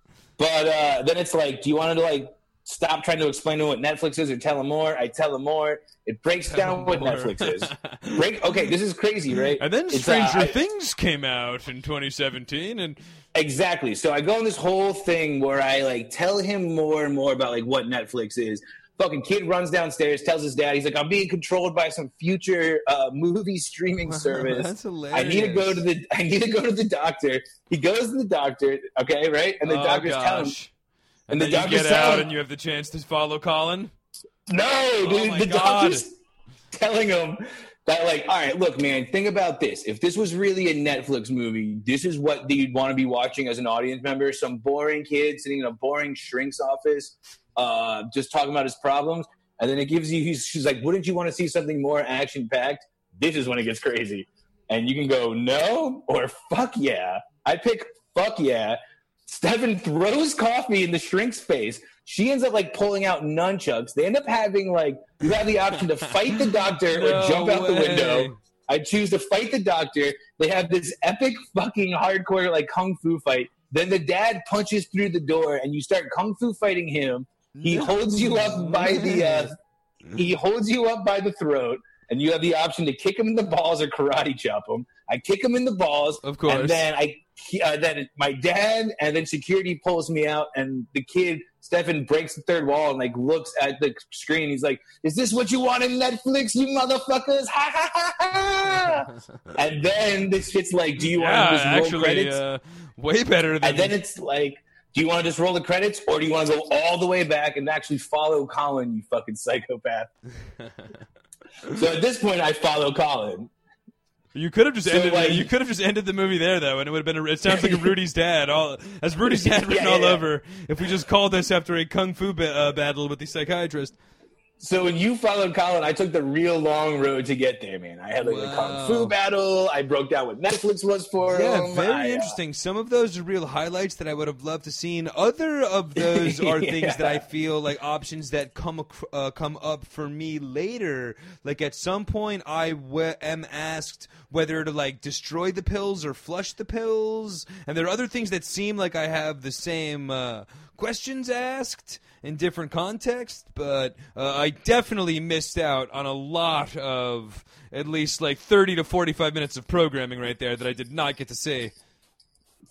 but uh, then it's like, do you want to like stop trying to explain to him what Netflix is or tell him more? I tell him more. It breaks down what more. Netflix is. Break. Okay, this is crazy, right? And then It's, uh, Stranger I- Things came out in 2017, and Exactly. So I go on this whole thing where I like tell him more and more about like what Netflix is. Fucking kid runs downstairs, tells his dad, he's like, I'm being controlled by some future uh, movie streaming service. that's I need to go to the I need to go to the doctor. He goes to the doctor, okay, right? And the oh, doctor's telling him, gosh. and the doctor's get out telling- and you have the chance to follow Colin. No, dude. my the God. doctor's telling him that, like, all right, look, man, think about this. If this was really a Netflix movie, this is what you'd want to be watching as an audience member. Some boring kid sitting in a boring shrink's office, uh, just talking about his problems. And then it gives you, he's, she's like, wouldn't you want to see something more action packed? This is when it gets crazy. And you can go, no, or fuck yeah. I pick fuck yeah. Stefan throws coffee in the shrink's face. She ends up like pulling out nunchucks. They end up having like you have the option to fight the doctor No or jump out the window. I choose to fight the doctor. They have this epic fucking hardcore like kung fu fight. Then the dad punches through the door and you start kung fu fighting him. He holds you up by the uh, he holds you up by the throat and you have the option to kick him in the balls or karate chop him. I kick him in the balls, Of course. and then I uh, then my dad and then security pulls me out, and the kid Stefan breaks the third wall and like looks at the screen. He's like, "Is this what you want in Netflix, you motherfuckers?" Ha ha ha ha! and then this shit's like, "Do you yeah, want to just roll actually, credits?" uh, way better than and then it's like, "Do you want to just roll the credits, or do you want to go all the way back and actually follow Colin, you fucking psychopath?" so at this point, I follow Colin. You could have just So, ended. like- you could have just ended the movie there, though, and it would have been. A, it sounds like a Rudy's dad. All as Rudy's dad written Yeah, all yeah. over. If we just called this after a kung fu ba- uh, battle with the psychiatrist. So when you followed Colin, I took the real long road to get there, man. I had like a kung fu battle. I broke down what Netflix was for Yeah, him. very I, uh, interesting. Some of those are real highlights that I would have loved to seen. Other of those are things that I feel like options that come uh, come up for me later. Like at some point, I w- am asked whether to like destroy the pills or flush the pills, and there are other things that seem like I have the same uh, questions asked in different contexts. But uh, I definitely missed out on a lot of at least like thirty to forty-five minutes of programming right there that I did not get to see.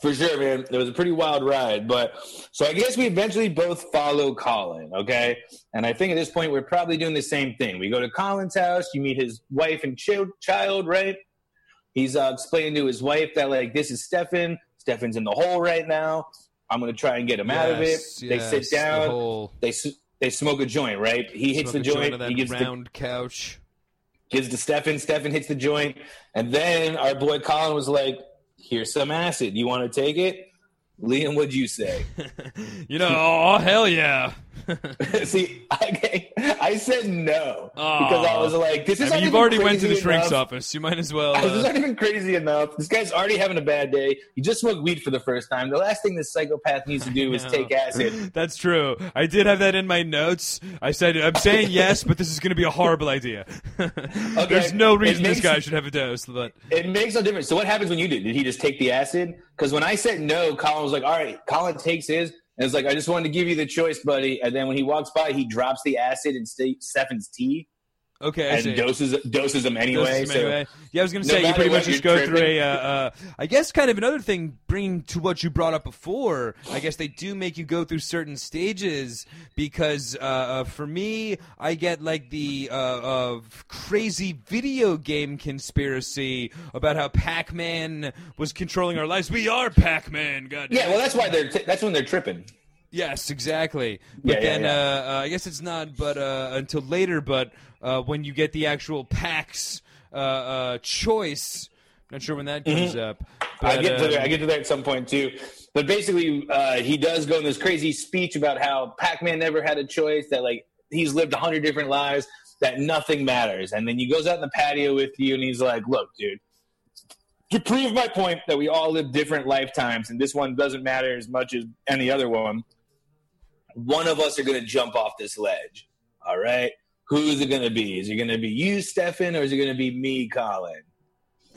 For sure, man. It was a pretty wild ride. But so I guess we eventually both follow Colin, okay? And I think at this point we're probably doing the same thing. We go to Colin's house, you meet his wife and child, child right? He's uh, explaining to his wife that, like, this is Stefan. Stefan's in the hole right now. I'm going to try and get him out of it. Yes, They yes, sit the down. whole They, they smoke a joint, right? He hits smoke the a joint. that he gives the round couch. gives to Stefan. Stefan hits the joint. And then our boy Colin was like, here's some acid. You want to take it? Liam, what'd you say? you know, oh hell yeah! See, I, I said no because I was like, "This I is mean, you've already went to the shrink's enough. office. You might as well. This is Uh, not even crazy enough. This guy's already having a bad day. He just smoked weed for the first time. The last thing this psychopath needs to do is take acid. that's true. I did have that in my notes. I said I'm saying yes, but this is going to be a horrible idea. okay. There's no reason this guy should have a dose. But It makes no difference. So what happens when you did? Did he just take the acid? Because when I said no, Colin was like, "All right." Colin takes his, and it's like, "I just wanted to give you the choice, buddy." And then when he walks by, he drops the acid in Ste- Stefan's tea okay, I and see. doses doses him anyway. Doses so anyway. Yeah, I was going to no say you pretty much just go through tripping. a. Uh, uh, I guess kind of another thing, bringing to what you brought up before. I guess they do make you go through certain stages because uh, uh, for me, I get like the uh, crazy video game conspiracy about how Pac-Man was controlling our lives. We are Pac-Man. God. yeah, well, that's why they're t- that's when they're tripping. Yes, exactly. But Yeah, yeah, then yeah. Uh, uh, I guess it's not, but uh, until later. But uh, when you get the actual PAX uh, uh, choice, not sure when that comes up. Mm-hmm. I But, get to that. I get to that at some point too. But basically, uh, he does go in this crazy speech about how Pac-Man never had a choice. That like he's lived a hundred different lives. That nothing matters. And then he goes out in the patio with you, and he's like, "Look, dude." To prove my point that we all live different lifetimes, and this one doesn't matter as much as any other one, one of us are going to jump off this ledge. All right, who's it going to be? Is it going to be you, Stefan, or is it going to be me, Colin?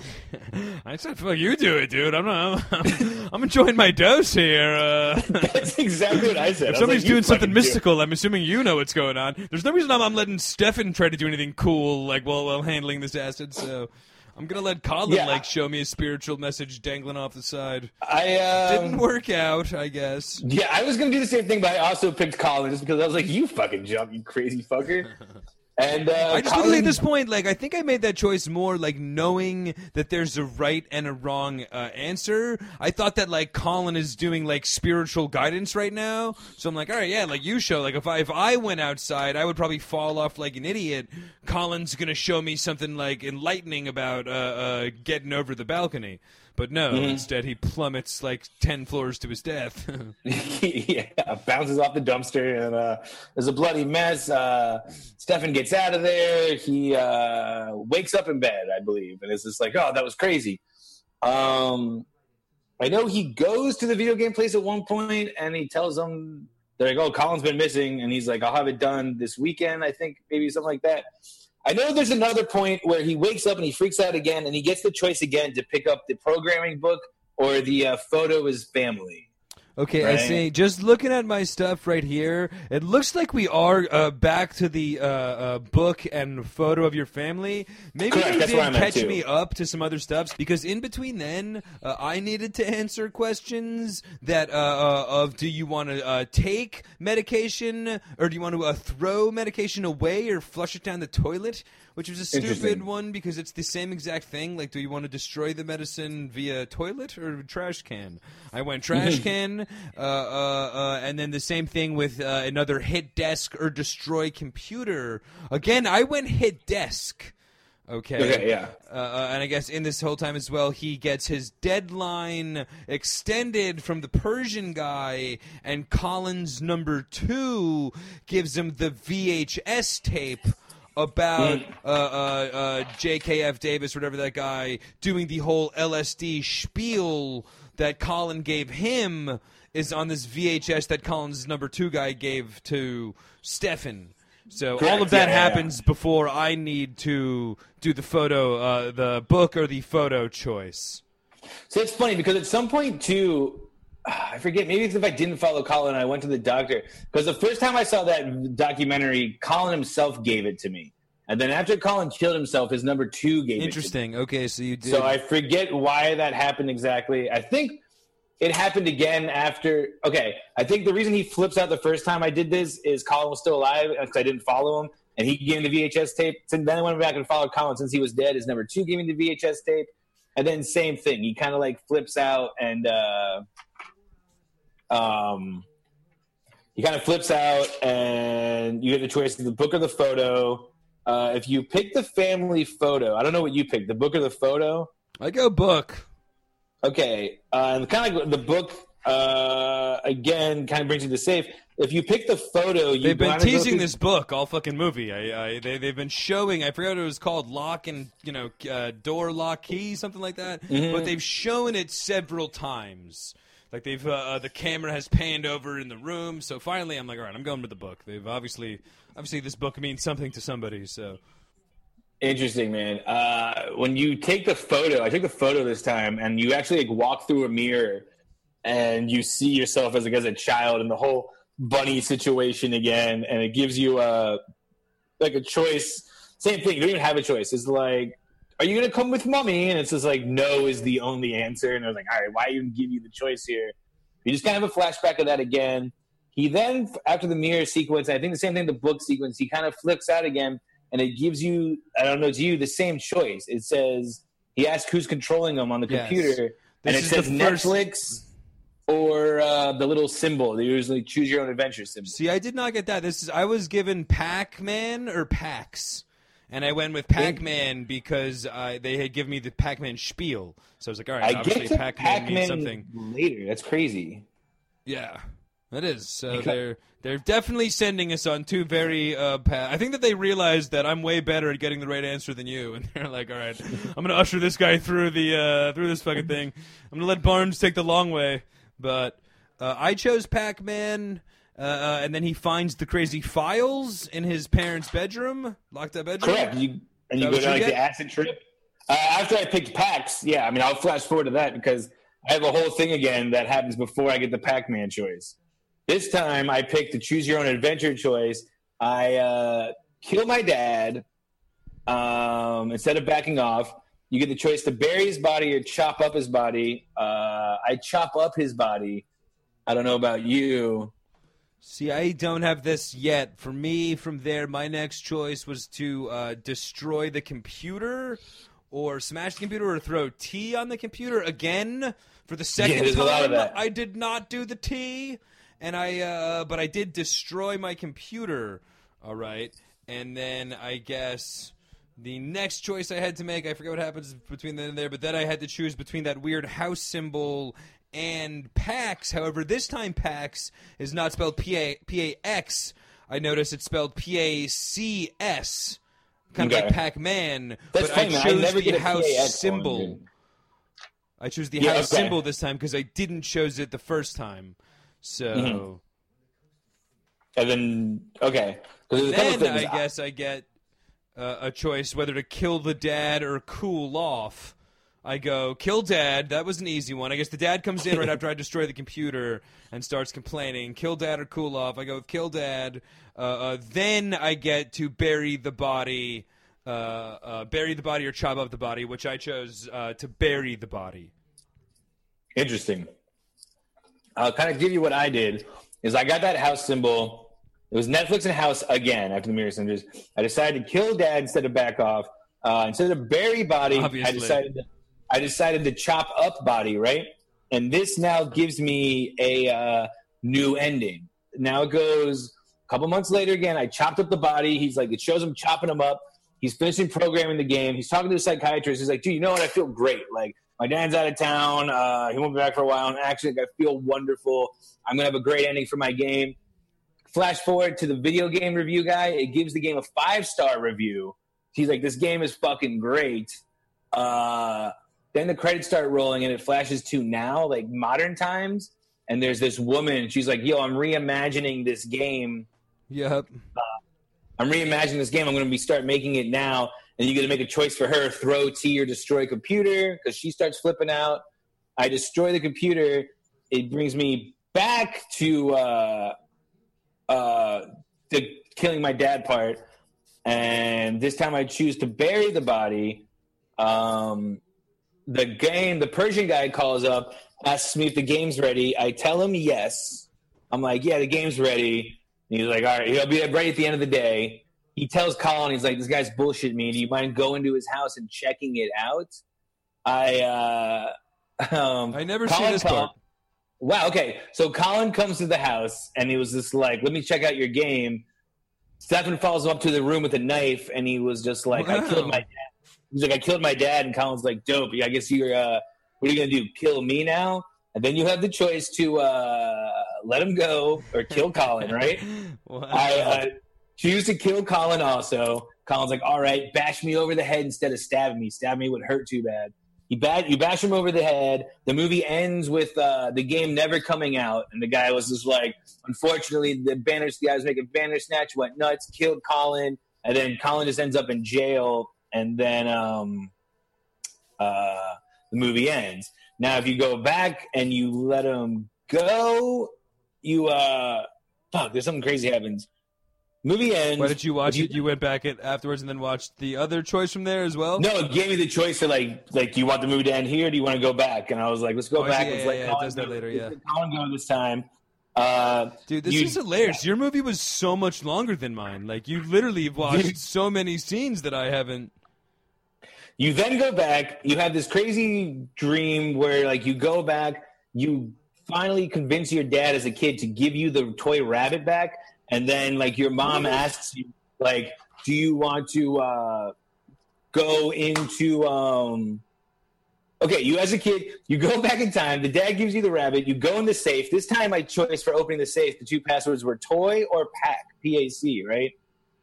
I said, "Fuck you, do it, dude." I'm not. I'm, I'm enjoying my dose here. Uh, That's exactly what I said. If was somebody's like, doing something fucking do mystical, I'm assuming you know what's going on. There's no reason I'm, I'm letting Stefan try to do anything cool, like while while handling this acid. So. I'm gonna let Colin Yeah. like show me a spiritual message dangling off the side. I um, Didn't work out, I guess. Yeah, I was gonna do the same thing, but I also picked Colin just because I was like, "You fucking jump, you crazy fucker." And uh, I just Colin, at this point, like I think I made that choice more like knowing that there's a right and a wrong uh, answer. I thought that like Colin is doing like spiritual guidance right now, so I'm like, all right, yeah, like you show. Like if I if I went outside, I would probably fall off like an idiot. Colin's gonna show me something like enlightening about uh, uh, getting over the balcony. But no, Mm-hmm. instead he plummets like ten floors to his death. yeah, bounces off the dumpster, and uh, there's a bloody mess. Uh, Stefan gets out of there. He uh, wakes up in bed, I believe, and it's just like, "Oh, that was crazy." Um, I know he goes to the video game place at one point, and he tells them they're like, "Oh, Colin's been missing," and he's like, "I'll have it done this weekend." I think maybe something like that. I know there's another point where he wakes up and he freaks out again, and he gets the choice again to pick up the programming book or the uh, photo of his family. Okay, I see. Just looking at my stuff right here, it looks like we are uh, back to the uh, uh, book and photo of your family. Maybe Correct, they did catch too. me up to some other stuff because in between then, uh, I needed to answer questions that uh, uh, of do you want to uh, take medication or do you want to uh, throw medication away or flush it down the toilet? Which was a stupid one because it's the same exact thing. Like, do you want to destroy the medicine via toilet or trash can? I went trash can, uh, uh, uh, and then the same thing with uh, another hit desk or destroy computer. Again, I went hit desk. Okay. Okay, yeah. Uh, uh, and I guess in this whole time as well, he gets his deadline extended from the Persian guy, and Colin's number two gives him the VHS tape about uh, uh, uh, J.K.F. Davis, whatever that guy, doing the whole LSD spiel that Colin gave him is on this VHS that Colin's number two guy gave to Stefan. So all of that yeah, yeah, yeah. happens before I need to do the photo, uh, the book or the photo choice. So it's funny because at some point too, I forget. Maybe it's if I didn't follow Colin, I went to the doctor because the first time I saw that documentary, Colin himself gave it to me, and then after Colin killed himself, his number two gave it. Interesting. Okay, so you did. So I forget why that happened exactly. I think it happened again after. Okay, I think the reason he flips out the first time I did this is Colin was still alive because I didn't follow him, and he gave me the VHS tape. So then I went back and followed Colin since he was dead. His number two gave me the VHS tape. And then same thing. He kind of like flips out and uh, um, he kind of flips out, and you get the choice of the book or the photo. Uh, if you pick the family photo, I don't know what you picked, the book or the photo. I go book. Okay, uh, and kind of the book uh, again kind of brings you to safe. If you pick the photo, you They've been teasing through- this book all fucking movie. I, I they they've been showing. I forgot what it was called. Lock and you know uh, door lock key something like that. Mm-hmm. But they've shown it several times. Like they've uh, uh, the camera has panned over in the room. So finally, I'm like, all right, I'm going with the book. They've obviously obviously this book means something to somebody. So Interesting, man. Uh, when you take the photo, I took the photo this time, and you actually like walk through a mirror, and you see yourself as like as a child, and the whole bunny situation again, and it gives you a like a choice. Same thing. You don't even have a choice. It's like, are you gonna come with mommy? And it's just like, no is the only answer. And I was like, all right, why even give you the choice here? You just kind of have a flashback of that again. He then, after the mirror sequence, I think the same thing, the book sequence, he kind of flips out again and it gives you, I don't know, to you, the same choice. It says, he asks who's controlling him on the Yes. computer, and This it is says first- Netflix or uh, the little symbol. They usually choose your own adventure symbol. see, I did not get that. This is I was given Pac Man or Pax. And I went with Pac-Man because uh, they had given me the Pac-Man spiel. So I was like, all right, I obviously get Pac-Man, means something. later. That's crazy. Yeah, that is. So they're they're definitely sending us on two very. Uh, pa- I think that they realized that I'm way better at getting the right answer than you, and they're like, "All right, I'm gonna usher this guy through the uh, through this fucking thing. I'm gonna let Barnes take the long way." But uh, I chose Pac-Man. Uh, uh, and then he finds the crazy files in his parents' bedroom, locked up bedroom. Correct. You and you go down like the acid trip. Uh, after I picked PAX, yeah, I mean, I'll flash forward to that because I have a whole thing again that happens before I get the Pac-Man choice. This time, I picked the choose your own adventure choice. I uh, kill my dad um, instead of backing off. You get the choice to bury his body or chop up his body. Uh, I chop up his body. I don't know about you. See, I don't have this yet. For me, from there, my next choice was to uh, destroy the computer, or smash the computer, or throw tea on the computer again. For the second there's a lot of time. I did not do the tea, and I, uh, but I did destroy my computer. All right, and then I guess the next choice I had to make, I forget what happens between then and there, but then I had to choose between that weird house symbol and PAX. However, this time PAX is not spelled P A P A X. I noticed it's spelled P A C S, kind of Okay. like Pac Man. But funny, I. I chose never the get house PAX symbol. here. I chose the Yeah, house okay. symbol this time because I didn't chose it the first time. So Mm-hmm. And then, okay. then. I guess I get uh, a choice whether to kill the dad or cool off. I go kill dad. That was an easy one. I guess the dad comes in right after I destroy the computer and starts complaining. Kill dad or cool off. I go with kill dad. Uh, uh, then I get to bury the body. Uh, uh, bury the body or chop up the body, which I chose uh, to bury the body. Interesting. I'll kind of give you what I did. Is I got that house symbol. It was Netflix and house again after the mirror senders. I decided to kill dad instead of back off. Uh, instead of bury body, I decided to, I decided to chop up body. Right, and this now gives me a uh, new ending. Now it goes a couple months later again. I chopped up the body. He's like, it shows him chopping him up. He's finishing programming the game. He's talking to the psychiatrist. He's like, dude, you know what? I feel great. Like, my dad's out of town. Uh, he won't be back for a while. And actually, like, I feel wonderful. I'm going to have a great ending for my game. Flash forward to the video game review guy. It gives the game a five star review. He's like, this game is fucking great. Uh, then the credits start rolling and it flashes to now, like modern times. And there's this woman. She's like, yo, I'm reimagining this game Yep. I'm reimagining this game. I'm going to be start making it now, and you got to make a choice for her: throw tea or destroy computer. Because she starts flipping out. I destroy the computer. It brings me back to uh, uh, the killing my dad part, and this time I choose to bury the body. Um, the game, the Persian guy calls up, asks me if the game's ready. I tell him yes. I'm like, yeah, the game's ready. And he's like, all right, he'll be ready at the end of the day. He tells Colin, he's like, this guy's bullshit me. Do you mind going to his house and checking it out? I, uh, um, I never Colin seen this part. Wow. Okay. So Colin comes to the house and he was just like, let me check out your game. Stefan follows him up to the room with a knife and he was just like, I killed my dad. He's like, I killed my dad. And Colin's like, dope. I guess you're, uh, what are you going to do? Kill me now? And then you have the choice to, uh, let him go or kill Colin, right? Wow. I uh, choose to kill Colin also. Colin's like, all right, bash me over the head instead of stabbing me. Stab me would hurt too bad. You, bat, you bash him over the head. The movie ends with uh, the game never coming out. And the guy was just like, unfortunately, the banner, the guy was making Bandersnatch, went nuts, killed Colin. And then Colin just ends up in jail. And then um, uh, the movie ends. Now, if you go back and you let him go, you, uh, fuck, there's something crazy happens. Movie ends. Why did you watch If it? You went back it afterwards and then watched the other choice from there as well. No, it gave me the choice to like, like, do you want the movie to end here? Or do you want to go back? And I was like, let's go Oh, back. yeah, yeah, it Colin does that later, yeah. Colin go this time. Uh, Dude, this You- is hilarious. Your movie was so much longer than mine. Like you literally have watched so many scenes that I haven't. You then go back. You have this crazy dream where, like, you go back. You finally convince your dad as a kid to give you the toy rabbit back, and then, like, your mom asks you, like, "Do you want to uh, go into?" Um... Okay, you as a kid, you go back in time. The dad gives you the rabbit. You go in the safe. This time, my choice for opening the safe, the two passwords were toy or pack, P A C, right?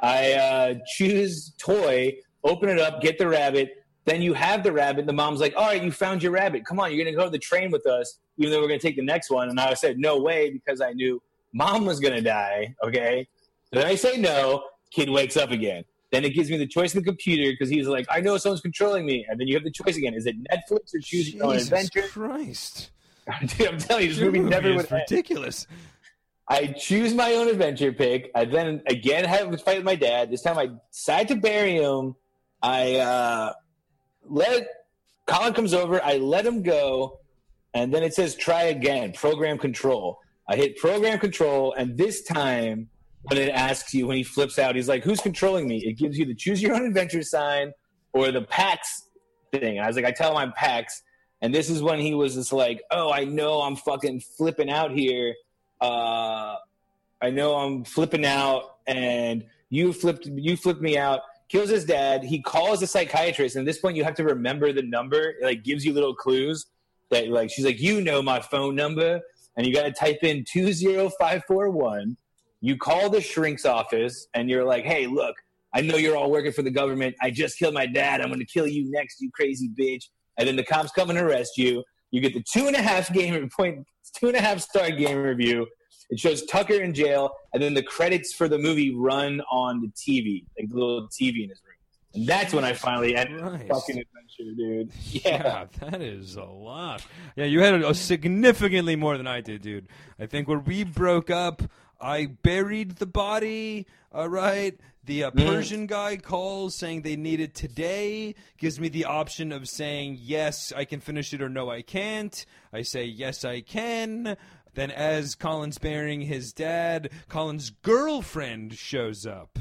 I uh, choose toy, open it up, get the rabbit. Then you have the rabbit. The mom's like, "All right, you found your rabbit. Come on, you're gonna go to the train with us, even though we're gonna take the next one." And I said, "No way," because I knew mom was gonna die. Okay. So then I say no. Kid wakes up again. Then it gives me the choice of the computer because he's like, "I know someone's controlling me." And then you have the choice again: is it Netflix or choose your own adventure? Christ! Dude, I'm telling you, this movie movie never is would end. ridiculous. I choose my own adventure pick. I then again have a fight with my dad. This time I decide to bury him. I uh, let Colin comes over. I let him go, and then it says try again. Program control. I hit program control, and this time when it asks you when he flips out, he's like, "Who's controlling me?" It gives you the choose your own adventure sign or the PAX thing. I was like, I tell him I'm PAX, and this is when he was just like, "Oh, I know I'm fucking flipping out here." uh, I know I'm flipping out, and you flipped you flipped me out. Kills his dad. He calls the psychiatrist, and at this point, you have to remember the number. It like gives you little clues that like she's like, you know my phone number, and you got to type in two zero five four one. You call the shrink's office, and you're like, hey, look, I know you're all working for the government. I just killed my dad. I'm going to kill you next, you crazy bitch. And then the cops come and arrest you. You get the two and a half game point, two and a half star game review. It shows Tucker in jail, and then the credits for the movie run on the TV, like the little TV in his room. And that's when I finally ended Christ. fucking adventure, dude. Yeah. Yeah, that is a lot. Yeah, you had a, significantly more than I did, dude. I think when we broke up, I buried the body. All right. The uh, Persian guy calls saying they need it today. Gives me the option of saying yes, I can finish it, or no, I can't. I say yes, I can. Then, as Colin's burying his dad, Colin's girlfriend shows up.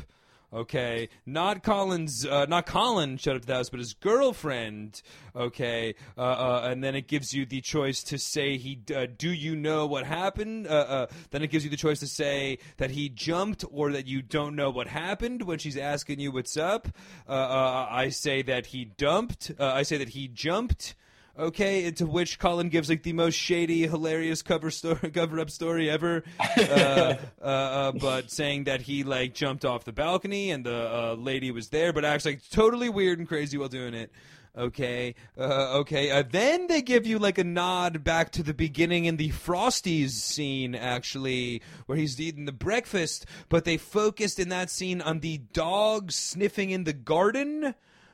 Okay, not Colin's, uh, not Colin showed up to the house, but his girlfriend. Okay, uh, uh, and then it gives you the choice to say he. Uh, do you know what happened? Uh, uh, then it gives you the choice to say that he jumped or that you don't know what happened when she's asking you what's up. I say that he dumped. I say that he jumped. Okay, into which Colin gives like the most shady, hilarious cover story, cover up story ever. Uh, uh, uh, but saying that he like jumped off the balcony and the uh, lady was there, but actually like, totally weird and crazy while doing it. Okay, uh, okay. Uh, then they give you like a nod back to the beginning in the Frosties scene, actually, where he's eating the breakfast. But they focused in that scene on the dog sniffing in the garden.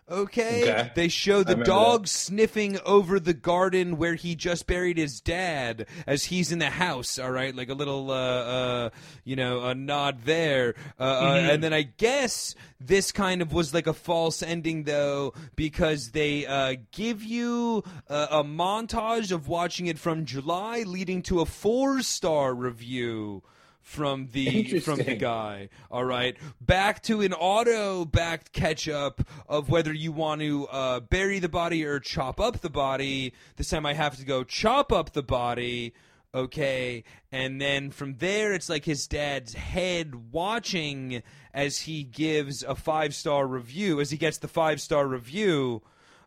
Okay. Okay. They show the dog sniffing over the garden where he just buried his dad as he's in the house. All right, like a little, uh, uh, you know, a nod there. Uh, uh, Mm-hmm. and then I guess this kind of was like a false ending though because they uh, give you a, a montage of watching it from July, leading to a four-star review from the from the guy. All right, back to an auto backed catch up of whether you want to uh, bury the body or chop up the body. This time I have to go chop up the body. Okay, and then from there it's like his dad's head watching as he gives a five star review as he gets the five star review.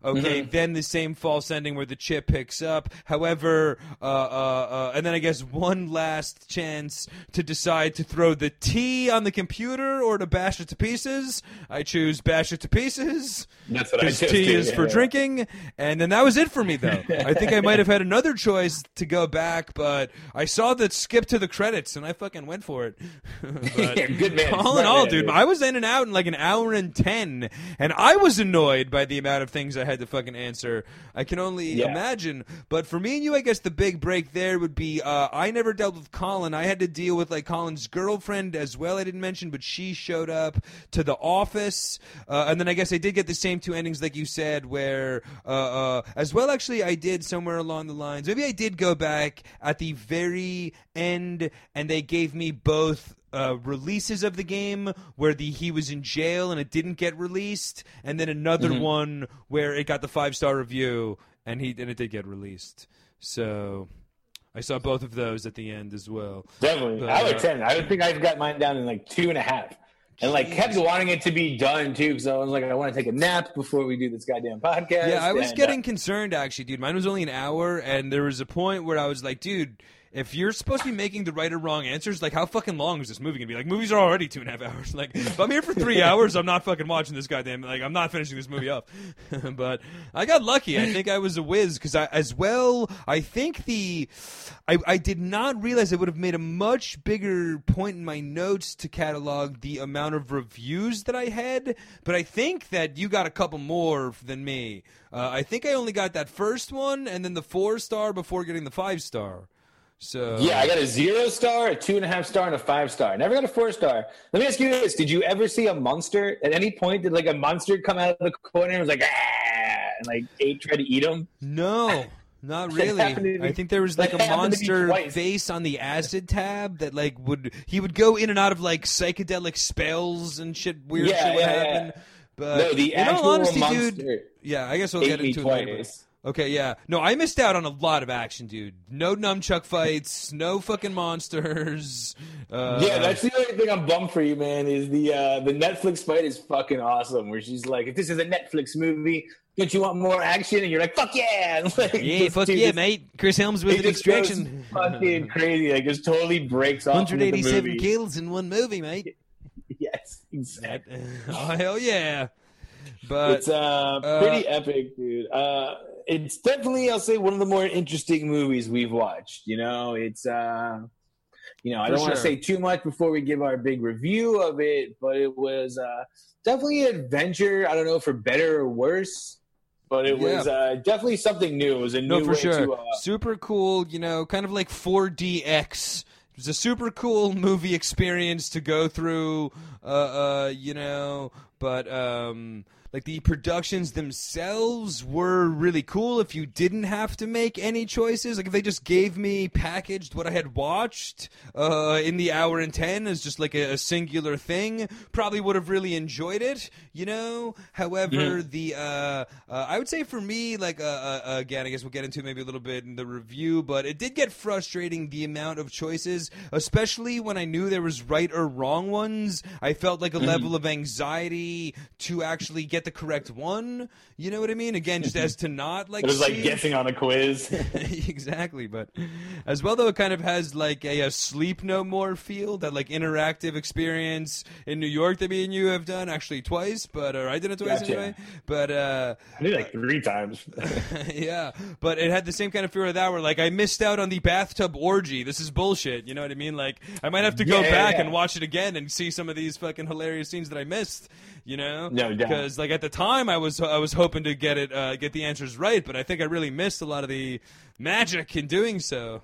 Okay, then the same false ending where the chip picks up. However, uh, uh, uh, and then I guess one last chance to decide to throw the tea on the computer or to bash it to pieces. I choose bash it to pieces. That's what I chose tea too, is yeah, for drinking, and then that was it for me. Though I think I might have had another choice to go back, but I saw that skip to the credits, and I fucking went for it. Yeah, good man. All in all, man, dude, dude. I was in and out in like an hour and ten, and I was annoyed by the amount of things I had to fucking answer. I can only Yeah. imagine. But for me and you, I guess the big break there would be uh, I never dealt with Colin. I had to deal with like Colin's girlfriend as well. I didn't mention, but she showed up to the office, uh, and then I guess I did get the same two endings like you said, where uh, uh, as well. Actually, I did somewhere along the lines. Maybe I did go back at the very end, and they gave me both uh, releases of the game where the he was in jail and it didn't get released, and then another Mm-hmm. one where it got the five star review and he and it did get released. So I saw both of those at the end as well. Definitely. But, I would uh, 10. I would think I've got mine down in like two and a half. And like kept wanting it to be done too, because I was like, I want to take a nap before we do this goddamn podcast. Yeah, I was And, uh, getting concerned actually, dude. Mine was only an hour, and there was a point where I was like, dude. If you're supposed to be making the right or wrong answers, like how fucking long is this movie gonna be? Like movies are already two and a half hours. Like if I'm here for three hours, I'm not fucking watching this goddamn. Like I'm not finishing this movie up. but I got lucky. I think I was a whiz because I, as well, I think the, I, I did not realize I would have made a much bigger point in my notes to catalog the amount of reviews that I had. But I think that you got a couple more than me. Uh, I think I only got that first one and then the four star before getting the five star. So Yeah, I got a zero star, a two and a half star, and a five star. Never got a four star. Let me ask you this: Did you ever see a monster? At any point, did like a monster come out of the corner and was like, ah, and like ate tried to eat him? No, not really. I think there was like that a happened to me monster face on the acid tab that like would he would go in and out of like psychedelic spells and shit weird Yeah, shit would yeah, yeah. happen. But No, the in all actual honesty, monster dude. Yeah, I guess we'll get into it later. Okay, yeah. No, I missed out on a lot of action, dude. No nunchuck fights, no fucking monsters. Uh, Yeah, that's the only thing I'm bummed for you, man. Is the uh, the Netflix fight is fucking awesome. Where she's like, "If this is a Netflix movie, don't you want more action?" And you're like, "Fuck yeah!" Like, yeah, fuck dude, yeah, just- mate. Chris Hemsworth with an extraction. fucking crazy. Like, just totally breaks off. with the 187 movie. kills in one movie, mate. Yes, exactly. oh hell yeah! But it's uh, pretty epic, dude. Uh, it's definitely, I'll say, one of the more interesting movies we've watched. You know, it's uh, you know, I For don't want to say too much before we give our big review of it, but it was uh, definitely an adventure. I don't know for better or worse, but it was uh, definitely something new. It was a No, new for way sure. to. Uh, super cool, you know, kind of like 4DX. It was a super cool movie experience to go through, uh, uh, you know, but, um, like the productions themselves were really cool. If you didn't have to make any choices, like if they just gave me packaged what I had watched uh, in the hour and ten as just like a, a singular thing, probably would have really enjoyed it. You know. However, mm-hmm. the uh, uh, I would say for me, like uh, uh, again, I guess we'll get into maybe a little bit in the review, but it did get frustrating the amount of choices, especially when I knew there was right or wrong ones. I felt like a mm-hmm. level of anxiety to actually get the correct one. You know what I mean? Again, just as to not like it was like guessing on a quiz. exactly, but as well though, it kind of has like a, a, sleep no more feel that like interactive experience in New York that me and you have done actually twice, but or I did it twice gotcha. anyway. But uh, I did like three times. yeah, but it had the same kind of fear of that where like I missed out on the bathtub orgy. This is bullshit. You know what I mean? Like I might have to go yeah, back yeah. and watch it again and see some of these fucking hilarious scenes that I missed. You know? No, because like at the time I was I was hoping to get it uh, get the answers right, but I think I really missed a lot of the magic in doing so.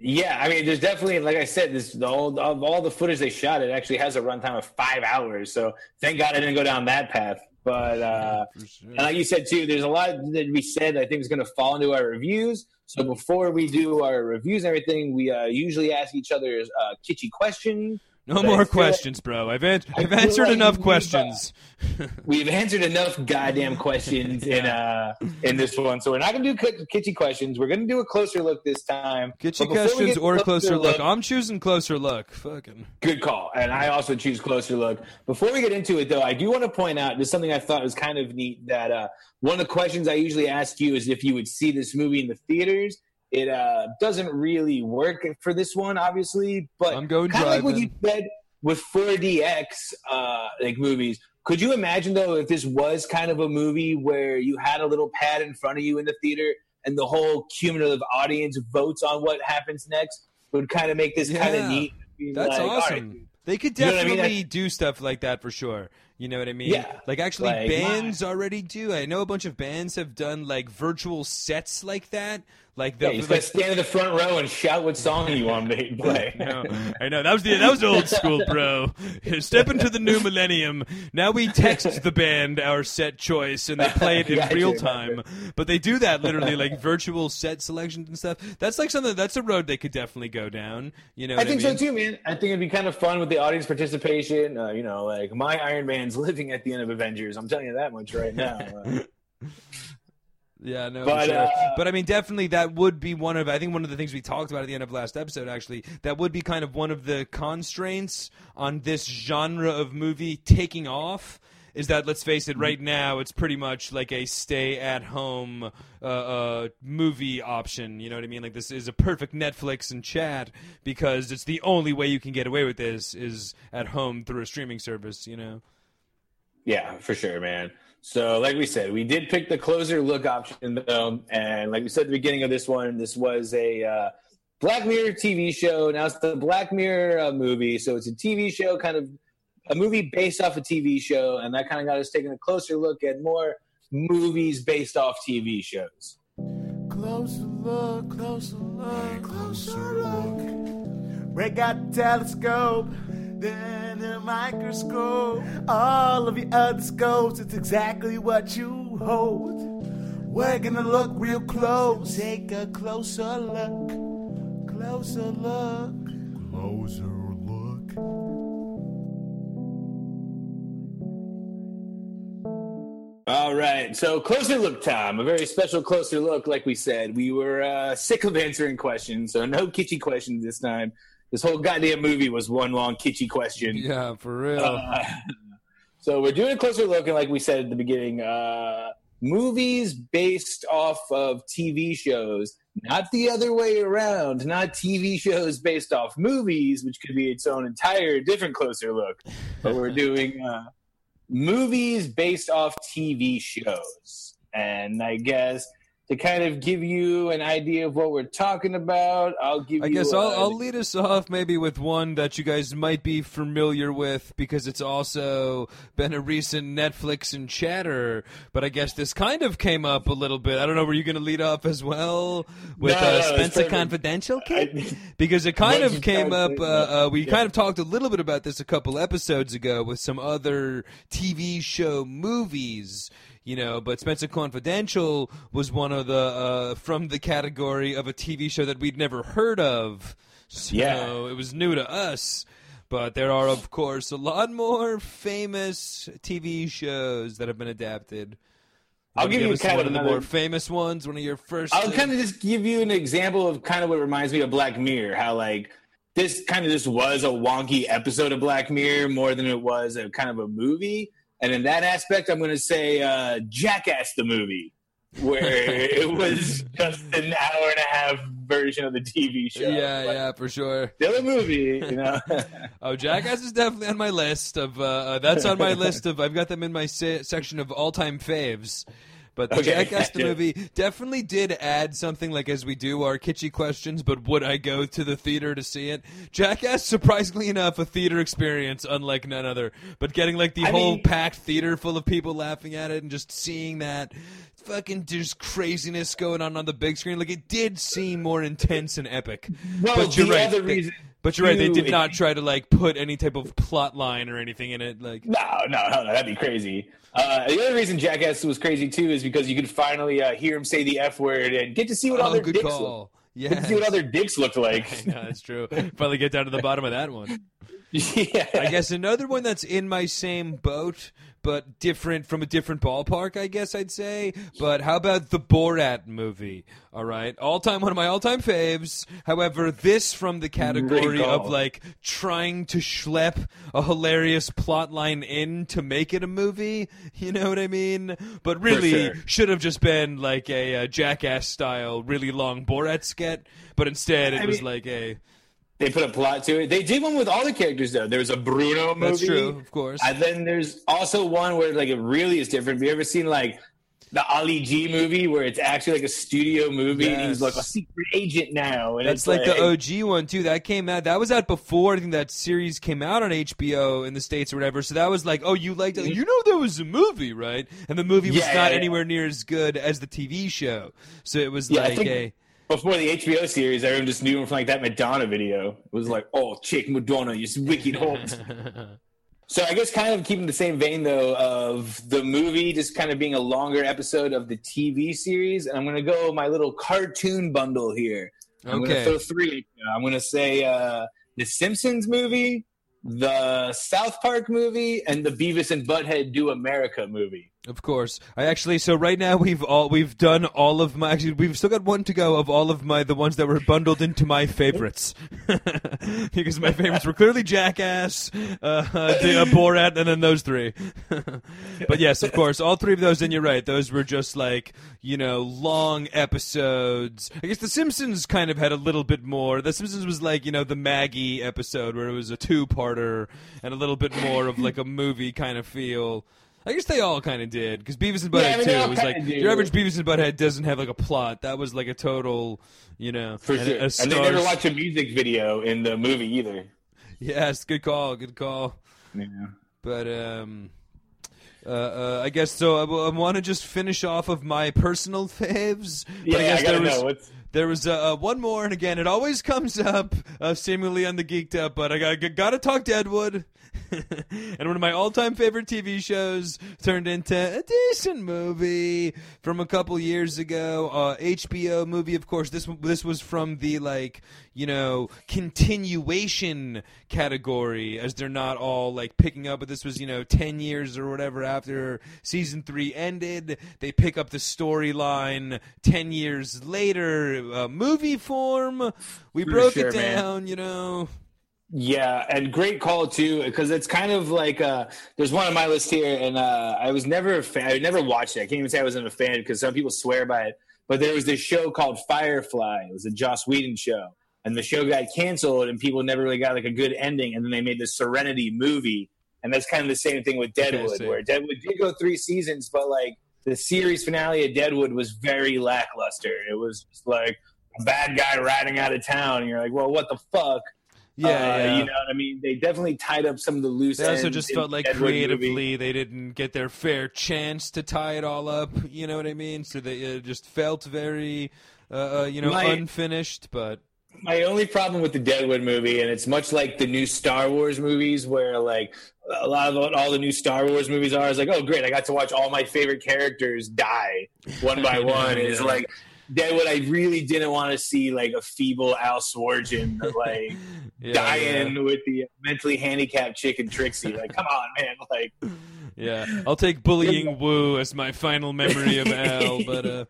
Yeah, I mean, there's definitely, like I said, this all of all the footage they shot, it actually has a runtime of five hours. So thank God I didn't go down that path. But uh, sure. and like you said too, there's a lot that we said I think is going to fall into our reviews. So before we do our reviews and everything, we uh, usually ask each other uh, kitschy questions no more questions, bro. I've, an- I've answered like enough we've, questions. Uh, we've answered enough goddamn questions in uh in this one, so we're not gonna do kitschy questions. We're gonna do a closer look this time. Kitschy questions or closer, closer look. look. I'm choosing closer look. Fucking good call, and I also choose closer look. Before we get into it, though, I do want to point out there's something I thought was kind of neat. That uh, one of the questions I usually ask you is if you would see this movie in the theaters it uh, doesn't really work for this one, obviously. But I'm going kind of like what you said with 4DX uh, like movies. Could you imagine though if this was kind of a movie where you had a little pad in front of you in the theater and the whole cumulative audience votes on what happens next? Would kind of make this yeah, kind of neat. That's like, awesome. Right, they could definitely you know I mean? do stuff like that for sure. You know what I mean? Yeah. Like actually, like, bands my... already do. I know a bunch of bands have done like virtual sets like that, like the, yeah, you like, stand in the front row and shout what song you want me to play. no, I know that was the that was old school, bro. Step into the new millennium. Now we text the band our set choice and they play it in gotcha, real time. Gotcha. But they do that literally, like virtual set selections and stuff. That's like something. That's a road they could definitely go down. You know, I think I mean? so too, man. I think it'd be kind of fun with the audience participation. Uh, you know, like my Iron Man's living at the end of Avengers. I'm telling you that much right now. Uh, yeah, no, but, sure. uh, but I mean, definitely that would be one of I think one of the things we talked about at the end of last episode. Actually, that would be kind of one of the constraints on this genre of movie taking off. Is that let's face it, right now it's pretty much like a stay-at-home uh, uh, movie option. You know what I mean? Like this is a perfect Netflix and chat because it's the only way you can get away with this is at home through a streaming service. You know? Yeah, for sure, man. So, like we said, we did pick the closer look option, though. And like we said at the beginning of this one, this was a uh, Black Mirror TV show. Now it's the Black Mirror uh, movie. So it's a TV show, kind of a movie based off a TV show. And that kind of got us taking a closer look at more movies based off TV shows. Closer look, closer look, closer look. Red got telescope then the microscope. All of your other scopes, it's exactly what you hold. We're gonna look real close, take a closer look, closer look, closer look. All right, so closer look time, a very special closer look. Like we said, we were uh, sick of answering questions, so no kitschy questions this time. This whole goddamn movie was one long kitschy question. Yeah, for real. Uh, so we're doing a closer look, and like we said at the beginning, uh, movies based off of TV shows, not the other way around. Not TV shows based off movies, which could be its own entire different closer look. But we're doing uh, movies based off TV shows, and I guess to kind of give you an idea of what we're talking about. I'll give I you. guess I'll, I'll lead us off maybe with one that you guys might be familiar with because it's also been a recent Netflix and chatter. But I guess this kind of came up a little bit. I don't know. Were you going to lead off as well with No, uh, Spencer. Confidential, kid? Because it kind of came up. Uh, uh, we yeah. kind of talked a little bit about this a couple episodes ago with some other TV show movies. You know, but Spencer Confidential was one of the uh, from the category of a TV show that we'd never heard of. So Yeah. it was new to us. But there are, of course, a lot more famous TV shows that have been adapted. I'll give you kind one of the another- more famous ones. One of your first. I'll kind of just give you an example of kind of what reminds me of Black Mirror. How like this kind of just was a wonky episode of Black Mirror more than it was a kind of a movie. And in that aspect, I'm going to say uh, Jackass the movie, where it was just an hour and a half version of the TV show. yeah, But yeah, for sure. Still a movie, you know. Oh, Jackass is definitely on my list of. Uh, uh, that's on my list of. I've got them in my se- section of all-time faves. But the Okay, Jackass the movie definitely did add something like as we do our kitschy questions. But would I go to the theater to see it? Jackass, surprisingly enough, a theater experience unlike none other. But getting like the I whole mean- packed theater full of people laughing at it and just seeing that fucking just craziness going on on the big screen, like it did seem more intense and epic. well, but you're the right. other reason. But you're right. They did not try to like put any type of plot line or anything in it. Like, No, no, no, no, that'd be crazy. Uh, the other reason Jackass was crazy too is because you could finally uh, hear him say the F word and get to see what oh, other good dicks look. call. Get Yeah, see what other dicks looked like. no, that's true. Finally, get down to the bottom of that one. yeah, I guess another one that's in my same boat, but different from a different ballpark. I guess I'd say. But how about the Borat movie? All right, all time one of my all time faves. However, this from the category of like trying to schlep a hilarious plot line in to make it a movie. You know what I mean? But really, sure. should have just been like a, uh jackass style, really long Borat skit. But instead, it I was mean- like a. they put a plot to it. They did one with all the characters though. There was a Bruno movie. That's true, of course. And then there's also one where like it really is different. Have you ever seen like the Ali G movie where it's actually like a studio movie and he's like a secret agent now? And That's it's like, the OG one too. That came out. That was out before I think that series came out on HBO in the states or whatever. So that was like, oh, you liked it? Mm-hmm. You know, there was a movie, right? And the movie was Yeah, not yeah, anywhere near as good as the TV show. So it was Yeah, like think- a. Before the HBO series, everyone just knew him from like that Madonna video. It was like, oh, chick Madonna, you wicked holt. So I guess kind of keeping the same vein though of the movie just kind of being a longer episode of the TV series. And I'm gonna go my little cartoon bundle here. I'm Okay. gonna throw three. I'm gonna say uh, the Simpsons movie, the South Park movie, and the Beavis and Butthead Do America movie. Of course. I actually so right now we've all we've done all of my actually we've still got one to go of all of my the ones that were bundled into my favorites. because my favorites were clearly Jackass, uh, uh, Borat and then those three. but yes, of course, all three of those and you're right. Those were just like, you know, long episodes. I guess the Simpsons kind of had a little bit more. The Simpsons was like, you know, the Maggie episode where it was a two-parter and a little bit more of like a movie kind of feel. I guess they all kind of did because Beavis and Butthead Yeah, I mean, too. It was like do. your average Beavis and Butthead doesn't have like a plot. That was like a total, you know, For and sure. a and they never stars- watch a music video in the movie either. Yes, good call, good call. Yeah. But um, uh, uh, I guess so. I, want to just finish off of my personal faves. But Yeah, I guess I gotta there was know what's there was uh, uh, one more, and again, it always comes up uh, seemingly on the Geeked Up. But I got, got to talk Deadwood, and one of my all-time favorite TV shows turned into a decent movie from a couple years ago. Uh, HBO movie, of course. This this was from the like you know continuation category, as they're not all like picking up. But this was you know ten years or whatever after season three ended. They pick up the storyline ten years later, uh, movie form. We For broke sure, it man. down, you know. Yeah, and great call too, because it's kind of like uh, there's one on my list here, and uh, I was never a fan. I never watched it. I can't even say I wasn't a fan because some people swear by it. But there was this show called Firefly. It was a Joss Whedon show, and the show got canceled, and people never really got like a good ending. And then they made the Serenity movie, and that's kind of the same thing with Deadwood, where Deadwood did go three seasons, but like the series finale of Deadwood was very lackluster. It was just like a bad guy riding out of town, and you're like, well, what the fuck? Yeah, Uh, yeah. you know what I mean. They definitely tied up some of the loose. Ends. They also ends just felt like Deadwood creatively movie. they didn't get their fair chance to tie it all up. You know what I mean? So they it just felt very, uh, uh, you know, My- unfinished. But My only problem with the Deadwood movie, and it's much like the new Star Wars movies, where like a lot of what all the new Star Wars movies are, is like, oh great, I got to watch all my favorite characters die one by one. It's Yeah. Like what I really didn't want to see like a feeble Al Swearengen like yeah, dying with the mentally handicapped chick and Trixie. Like, come on, man! Like, Yeah, yeah. I'll take bullying Wu as my final memory of Al. But uh,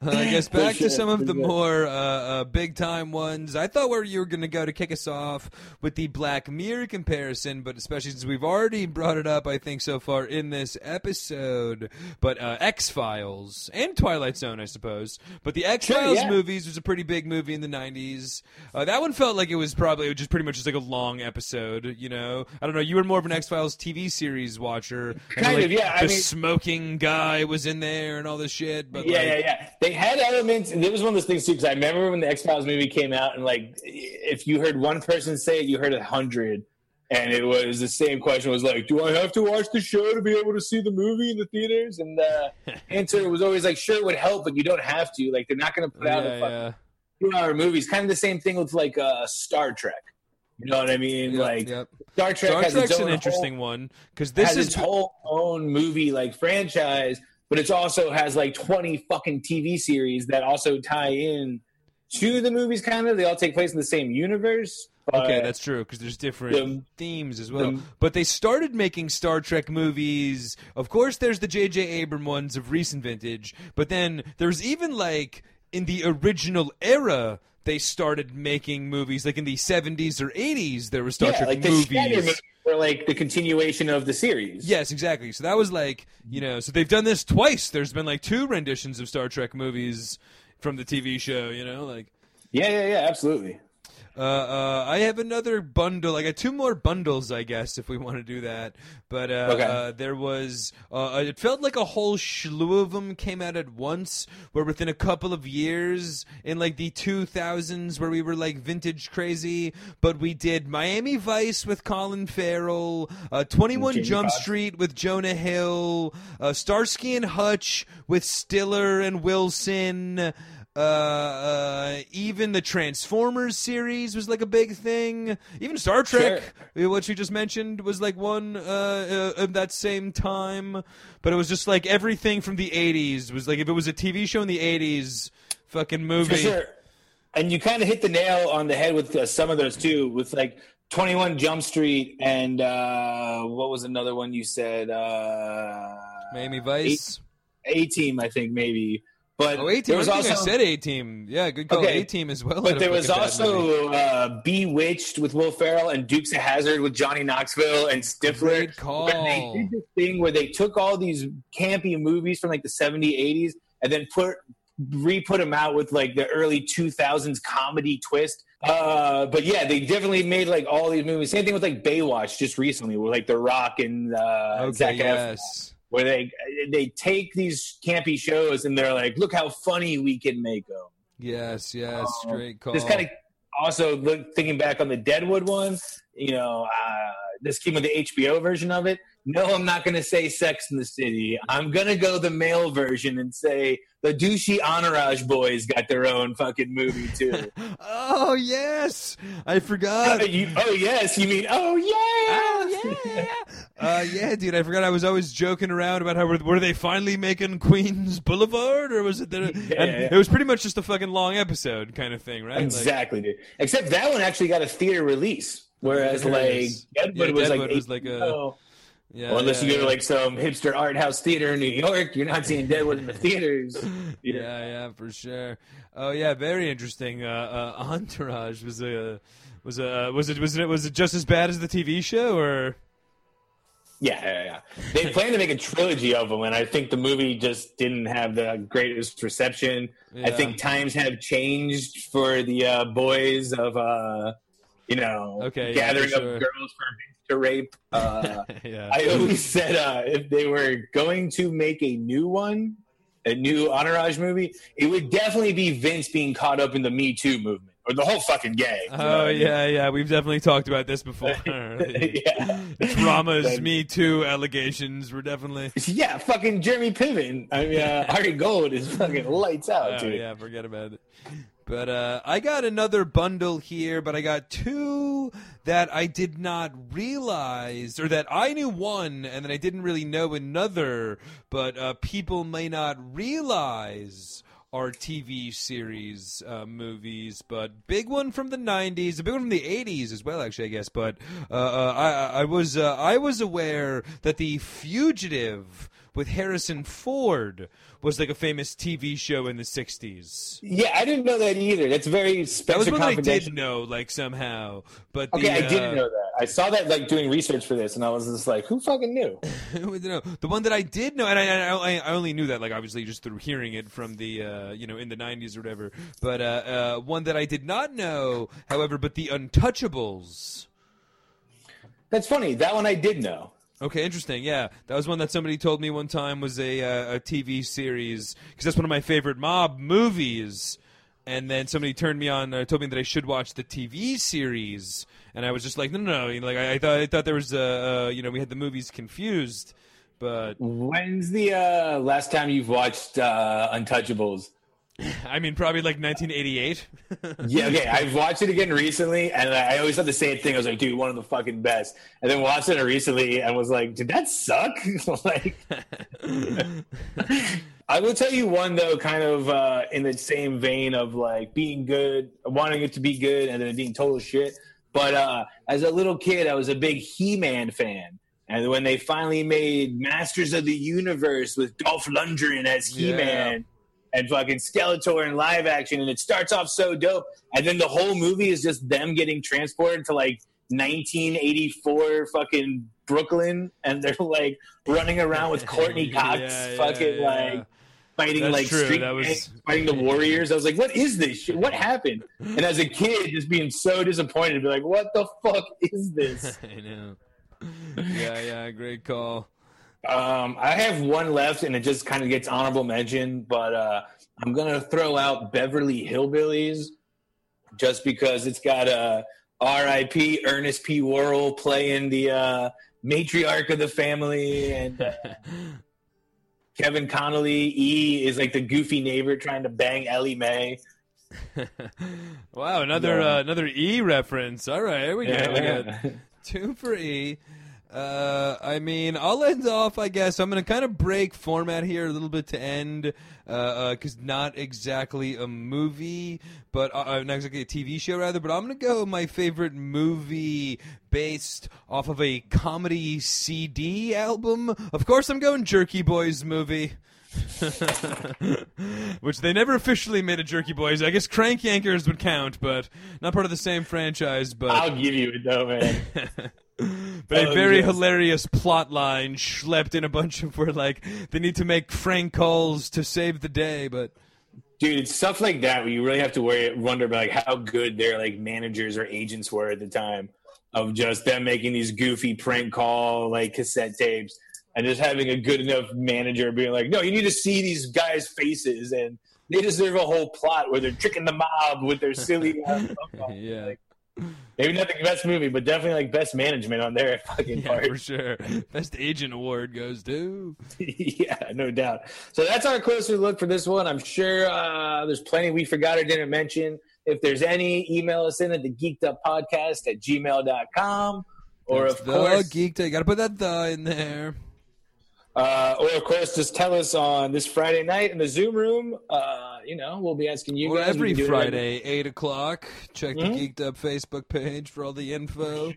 I guess back to some of the sure. more uh, uh, big time ones. I thought where you were going to go to kick us off with the Black Mirror comparison, but especially since we've already brought it up, I think so far in this episode. But uh, X Files and Twilight Zone, I suppose. But the X Files yeah. movies was a pretty big movie in the '90s. Uh, that one felt like it was probably just pretty much just like a long episode. You know, I don't know. You were more of an X Files TV series watcher. Kind like, of, yeah, I the mean- smoking guy was in there and all this shit. But yeah, like, yeah, yeah. They had elements, and it was one of those things too. Because I remember when the X Files movie came out, and like, if you heard one person say it, you heard a hundred, and it was the same question. Was like, do I have to watch the show to be able to see the movie in the theaters? And the answer was always like, sure, it would help, but you don't have to. Like, they're not going to put out a fucking yeah. two-hour movie. It's kind of the same thing with like uh, Star Trek. You know what I mean? Yep, like yep. Star Trek Star has Trek's its an interesting whole, one because this is its whole own movie like franchise, but it also has like twenty fucking TV series that also tie in to the movies. Kind of, they all take place in the same universe. Okay, that's true because there's different the- themes as well. the- but they started making Star Trek movies. Of course, there's the J.J. Abram ones of recent vintage, but then there's even like in the original era. They started making movies like in the 70s or 80s. There were Star yeah, Trek like movies were like the continuation of the series. Yes, exactly. So that was like, you know, so they've done this twice. There's been like two renditions of Star Trek movies from the TV show, you know, like yeah, yeah, yeah, absolutely. Uh, uh, I have another bundle. I got two more bundles, I guess, if we want to do that. But uh, Okay. uh, there was, uh, it felt like a whole slew of them came out at once. Where within a couple of years, in like the 2000s, where we were like vintage crazy. But we did Miami Vice with Colin Farrell, uh, 21 Jamie Jump Foxx. Street with Jonah Hill, uh, Starsky and Hutch with Stiller and Wilson. Uh, uh, even the Transformers series was like a big thing. Even Star Trek, uh, what you just mentioned, was like one uh, uh, of that same time. But it was just like everything from the '80s was like if it was a TV show in the '80s, fucking movie. For sure. And you kind of hit the nail on the head with uh, some of those too, with like 21 Jump Street and uh, what was another one you said? Uh, Miami Vice. A Team, I think maybe. But Oh, A team. I was I also, said A Team. Yeah, good call. Okay. A Team as well. but there was movie. also uh, Bewitched with Will Ferrell and Dukes of Hazzard with Johnny Knoxville and Stifler. Great call. Where they did this thing where they took all these campy movies from like the 70s, 80s, and then put re-put them out with like the early 2000s comedy twist. Uh, but yeah, they definitely made like all these movies. Same thing with like Baywatch just recently, with like The Rock and uh, Okay, Zac Efron, yes. Where they they take these campy shows and they're like, look how funny we can make them. Yes, yes, Um, great call. This kind of also look, thinking back on the Deadwood one, you know, uh, this came with the HBO version of it. No, I'm not going to say Sex in the City. I'm going to go the male version and say the douchey Entourage boys got their own fucking movie too. oh yes, I forgot. oh, you, oh yes, you mean oh yeah, Oh yeah, uh, yeah, dude. I forgot. I was always joking around about how were, were they finally making Queens Boulevard, or was it? That, yeah, yeah. It was pretty much just a fucking long episode kind of thing, right? Like- exactly, dude. Except that one actually got a theater release, whereas like. Deadwood Yeah, was Deadwood like was like a- oh. Yeah, Well, unless yeah, you go to like some hipster art house theater in New York, you're not seeing Deadwood in the theaters. yeah, yeah, for sure. Oh yeah, very interesting. Uh, uh, Entourage was a was a was it was it was it just as bad as the TV show or? Yeah, yeah, yeah. They plan to make a trilogy of them, and I think the movie just didn't have the greatest reception. I think times have changed for the uh, boys of, uh, you know, Okay, yeah, gathering for up girls for to rape. Uh, yeah. I always said uh, if they were going to make a new one, a new Entourage movie, it would definitely be Vince being caught up in the Me Too movement or the whole fucking gang. you know Oh yeah, yeah. We've definitely talked about this before. yeah. Dramas, Me Too allegations were definitely. Yeah, fucking Jeremy Piven. I mean, uh, Ari Gold is fucking lights out, Oh dude. yeah, forget about it. But uh, I got another bundle here, but I got two that I did not realize, or that I knew one, and that I didn't really know another. But uh, people may not realize are TV series uh, movies, but big one from the '90s, a big one from the '80s as well, actually, I guess. But uh, uh, I, I was uh, I was aware that the Fugitive with Harrison Ford was like a famous TV show in the '60s. Yeah, I didn't know that either. That's very That was one that I did know, like somehow. But the, Okay, I didn't uh, know that. I saw that like doing research for this, and I was just like, "Who fucking knew?" Know. The one that I did know, and I, I, I only knew that, like, obviously just through hearing it from the, uh, you know, in the 90s or whatever. But uh, uh, one that I did not know, however, but the Untouchables. That's funny. That one I did know. Okay, interesting. Yeah, that was one that somebody told me one time was a, uh, a TV series because that's one of my favorite mob movies. And then somebody turned me on, uh, told me that I should watch the TV series, and I was just like, no, no, no. Like I, I thought, I thought there was, a, uh, you know, we had the movies confused, but When's the uh, last time you've watched uh, Untouchables? I mean, probably like 1988. Yeah, okay. I've watched it again recently, and I always thought the same thing. I was like, "Dude, one of the fucking best." And then watched it recently, and was like, "Did that suck?" like, I will tell you one though, kind of uh, in the same vein of like being good, wanting it to be good, and then being total shit. But uh, as a little kid, I was a big He-Man fan, and when they finally made Masters of the Universe with Dolph Lundgren as He-Man. And fucking Skeletor in live action, and it starts off so dope, and then the whole movie is just them getting transported to like 1984 fucking Brooklyn, and they're like running around with Courteney Cox, Yeah, yeah, fucking yeah. like fighting That's like true. street was- gangs, fighting the Warriors. I was like, what is this shit? What happened? And as a kid, just being so disappointed, be like, what the fuck is this? I know. Yeah, yeah, great call. Um, I have one left, and it just kind of gets honorable mention, but uh, I'm gonna throw out Beverly Hillbillies just because it's got uh, R.I.P. Ernest P. Worrell playing the uh, matriarch of the family, and uh, Kevin Connolly E is like the goofy neighbor trying to bang Ellie Mae. wow, another Yeah. uh, another E reference. All right, here we go. We got two for E. Uh, I mean, I'll end off. I guess I'm gonna kind of break format here a little bit to end, because not exactly a movie, but uh, uh, not exactly a TV show rather. But I'm gonna go my favorite movie based off of a comedy CD album. Of course, I'm going Jerky Boys movie. Which they never officially made a Jerky Boys. I guess Crank Yankers would count, but not part of the same franchise. But I'll give you it though, man. but a Oh, very yes. hilarious plot line schlepped in a bunch of where like they need to make Frank calls to save the day, but Dude, it's stuff like that where you really have to worry, wonder about like how good their like managers or agents were at the time of just them making these goofy prank call like cassette tapes and just having a good enough manager being like, no, you need to see these guys' faces and they deserve a whole plot where they're tricking the mob with their silly. yeah. Like, maybe not the best movie, but definitely like best management on their fucking Yeah, part. for sure. Best agent award goes to yeah, no doubt. So that's our closer look for this one. I'm sure uh, there's plenty we forgot or didn't mention. If there's any, email us in at the geeked up podcast at gmail.com. Or That's of the course, geek. You got to put that the in there. Uh, or of course, just tell us on this Friday night in the Zoom room. Uh, you know, we'll be asking you Or guys. every do it Friday, eight o'clock. Check Mhm. the Geeked Up Facebook page for all the info.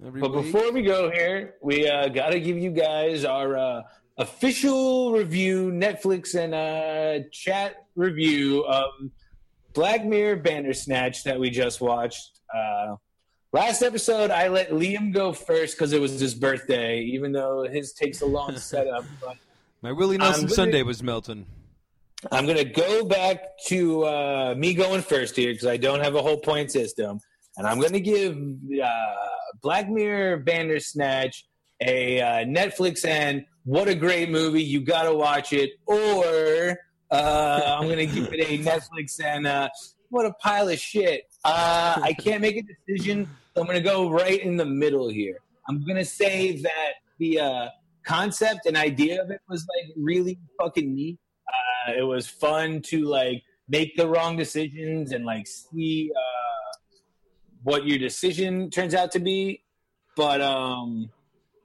But week. before we go here, we uh, got to give you guys our uh, official review, Netflix and uh, chat review of Black Mirror Bandersnatch that we just watched. Last episode, I let Liam go first because it was his birthday, even though his takes a long setup. But My Willie Nelson gonna- Sunday was melting. I'm going to go back to uh, me going first here because I don't have a whole point system. and I'm going to give uh, Black Mirror Bandersnatch a uh, Netflix and what a great movie. You got to watch it. Or uh, I'm going to give it a Netflix and uh, what a pile of shit. Uh, I can't make a decision. So I'm going to go right in the middle here. I'm going to say that the uh, concept and idea of it was like really fucking neat. Uh, it was fun to like make the wrong decisions and like see what your decision turns out to be. But um,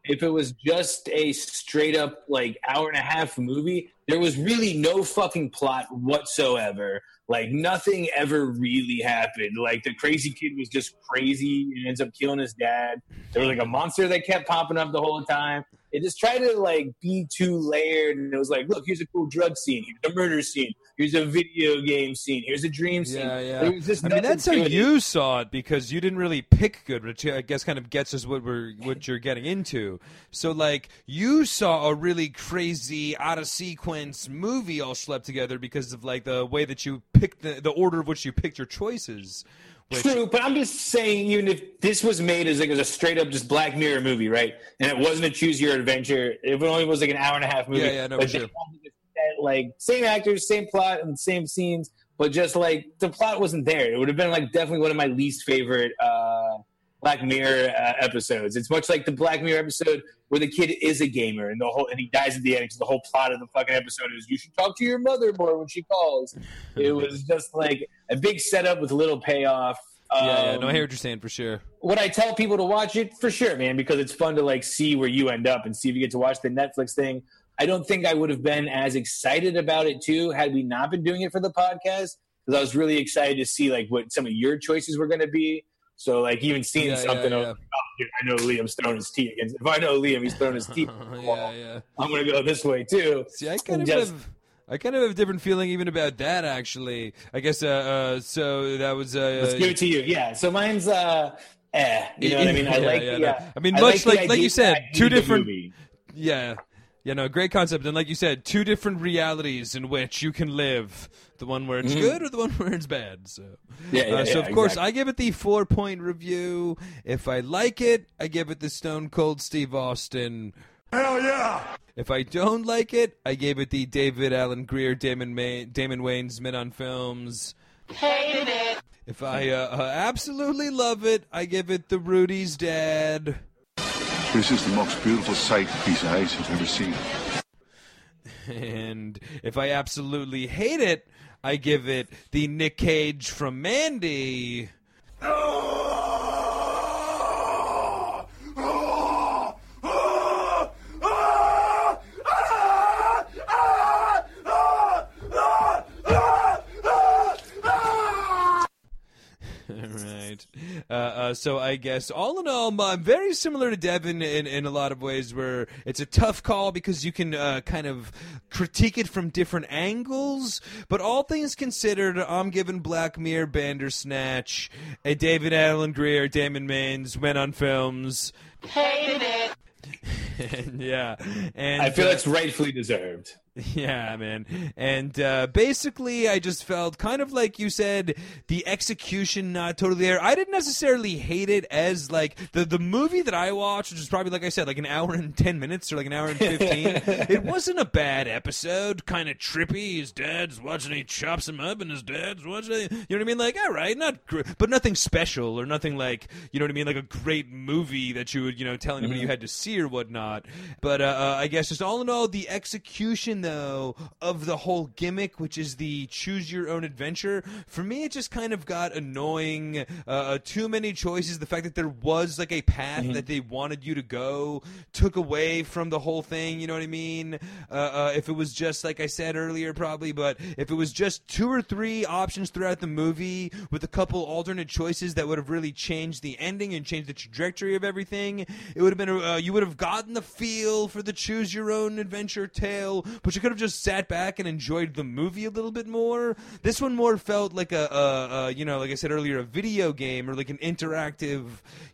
if it was just a straight up like hour and a half movie, there was really no fucking plot whatsoever. Like nothing ever really happened. Like the crazy kid was just crazy and ends up killing his dad. There was like a monster that kept popping up the whole time. It just tried to like be too layered, and it was like, look, here's a cool drug scene, here's a murder scene, here's a video game scene, here's a dream scene. Yeah, yeah. I mean, that's how you saw it because you didn't really pick good, which I guess kind of gets us what we're what you're getting into. So, like, you saw a really crazy, out of sequence movie all slept together because of like the way that you picked the, the order of which you picked your choices. Which, True, but I'm just saying, even if this was made as like as a straight up just Black Mirror movie, right? And it wasn't a choose your adventure, if it only was like an hour and a half movie. Yeah, yeah, no, but sure. Like same actors, same plot, and same scenes, but just like the plot wasn't there. It would have been like definitely one of my least favorite uh, Black Mirror uh, episodes. It's much like the Black Mirror episode where the kid is a gamer and the whole and he dies at the end because the whole plot of the fucking episode is you should talk to your mother more when she calls. it was just like a big setup with a little payoff. Um, yeah, yeah, no, I hear what you're saying for sure. Would I tell people to watch it? For sure, man, because it's fun to like see where you end up and see if you get to watch the Netflix thing. I don't think I would have been as excited about it too had we not been doing it for the podcast because I was really excited to see like what some of your choices were going to be. So like even seeing yeah, something, yeah, yeah. Like, oh, dude, I know Liam's throwing his teeth against. If I know Liam, he's throwing his teeth. yeah, yeah. I'm gonna go this way too. See, I kind of just, have, I kind of have a different feeling even about that actually. I guess uh, uh so that was uh, let's give it to you. Yeah. So mine's uh, eh. You know what I mean? I like the. Uh, I mean, much like like, like you said, two different. Yeah. You know, great concept, and like you said, two different realities in which you can live: the one where it's mm-hmm. good or the one where it's bad. So, yeah, yeah, uh, so yeah, of course, exactly. I give it the four point review. If I like it, I give it the Stone Cold Steve Austin. Hell yeah! If I don't like it, I gave it the David Alan Grier, Damon May- Damon Wayans Men on Films. Hated it. If I uh, uh, absolutely love it, I give it the Rudy's Dad. This is the most beautiful sight piece of ice I've ever seen. And if I absolutely hate it, I give it the Nick Cage from Mandy. Uh, uh, so I guess all in all, I'm very similar to Devin in, in a lot of ways, where it's a tough call because you can uh, kind of critique it from different angles. But all things considered, I'm giving Black Mirror, Bandersnatch, a David Alan Grier, Damon Wayans, Men on films. Hated it. and, yeah, and I feel uh, it's rightfully deserved. Yeah, man. And uh, basically, I just felt kind of like you said, the execution not totally there. I didn't necessarily hate it as like the the movie that I watched, which is probably like I said, like an hour and ten minutes or like an hour and fifteen. it wasn't a bad episode. Kind of trippy. His dad's watching. He chops him up, and his dad's watching. You know what I mean? Like, all right, not, gr- but nothing special or nothing like you know what I mean, like a great movie that you would you know tell anybody Mm-hmm. you had to see or whatnot. But uh, uh, I guess just all in all, the execution though of the whole gimmick, which is the choose your own adventure, for me it just kind of got annoying. Uh, Uh, too many choices. The fact that there was like a path that they wanted you to go took away from the whole thing. You know what I mean? Uh, uh, if it was just like I said earlier, probably, but if it was just two or three options throughout the movie with a couple alternate choices that would have really changed the ending and changed the trajectory of everything, it would have been. Uh, you would have gotten the feel for the choose your own adventure tale, but which I could have just sat back and enjoyed the movie a little bit more. This one more felt like a, a, a you know, like I said earlier, a video game or like an interactive,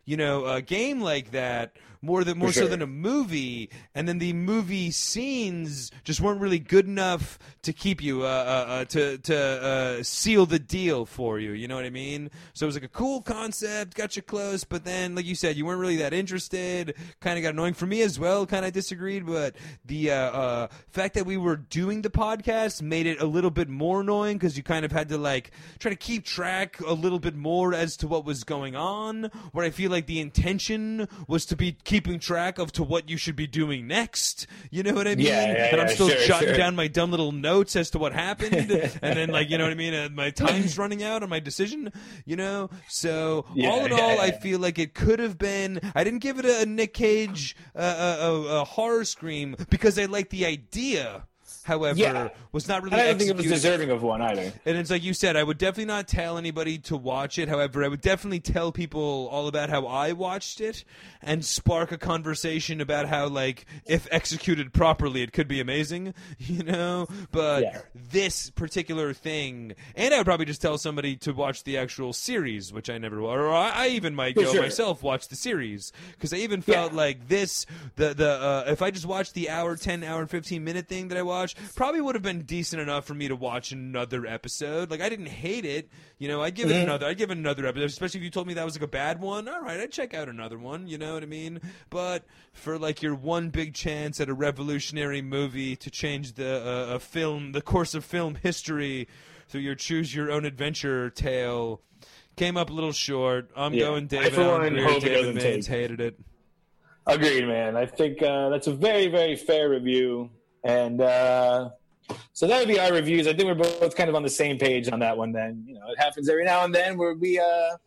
you know, a game like that more than more sure. so than a movie. And then the movie scenes just weren't really good enough to keep you uh, uh, uh, to to uh, seal the deal for you. You know what I mean? So it was like a cool concept, got you close, but then like you said, you weren't really that interested. Kind of got annoying for me as well. Kind of disagreed, but the uh, uh, fact that we were doing the podcast made it a little bit more annoying because you kind of had to like try to keep track a little bit more as to what was going on. Where I feel like the intention was to be keeping track of to what you should be doing next. You know what I mean? Yeah, yeah, and I'm still sure, jotting sure. down my dumb little notes as to what happened, and then like you know what I mean. Uh, my time's running out on my decision. You know, so Yeah, all in yeah, all, I feel like it could have been. I didn't give it a, a Nick Cage uh, a, a, a horror scream because I like the idea. However, Yeah. was not really. I don't think it was deserving of one either. And it's like you said, I would definitely not tell anybody to watch it. However, I would definitely tell people all about how I watched it and spark a conversation about how, like, if executed properly, it could be amazing, you know? But Yeah. this particular thing, and I would probably just tell somebody to watch the actual series, which I never, or I, I even might For go sure. myself watch the series because I even felt Yeah. like this, the the uh, if I just watched the hour, ten hour, fifteen minute thing that I watched, probably would have been decent enough for me to watch another episode. Like I didn't hate it, you know. I'd give it another. I'd give it another episode, especially if you told me that was like a bad one. All right, I'd check out another one. You know what I mean? But for like your one big chance at a revolutionary movie to change the uh, a film, the course of film history through your choose your own adventure tale. Came up a little short. I'm Yeah. going I, David for one, Grier. hope it David doesn't Maines take- hated it. Agreed, man. I think uh, that's a very, very fair review. And uh, so that would be our reviews. I think we're both kind of on the same page on that one. Then you know, it happens every now and then where we, uh,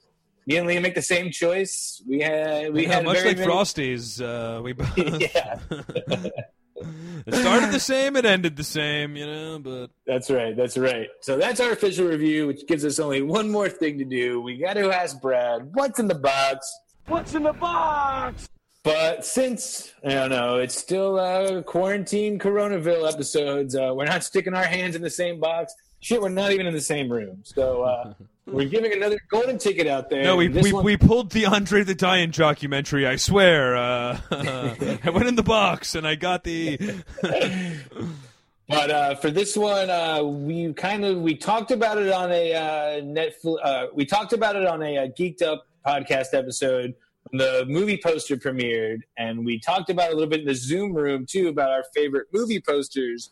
me and Liam make the same choice. We had, we Yeah, had much very, like very- Frosties, uh, we both yeah, it started the same, it ended the same, you know. But that's right. That's right. So that's our official review, which gives us only one more thing to do. We got to ask Brad what's in the box. What's in the box? But since I don't know, it's still uh, quarantine Coronaville episodes. Uh, we're not sticking our hands in the same box. Shit, we're not even in the same room. So uh, we're giving another golden ticket out there. no, we we, one- we pulled the Andre the Giant documentary. I swear. Uh, I went in the box and I got the. But uh, for this one, uh, we kind of we talked about it on a uh, Netflix. Uh, we talked about it on a, uh geeked up podcast episode when the movie poster premiered, and we talked about a little bit in the Zoom room too about our favorite movie posters.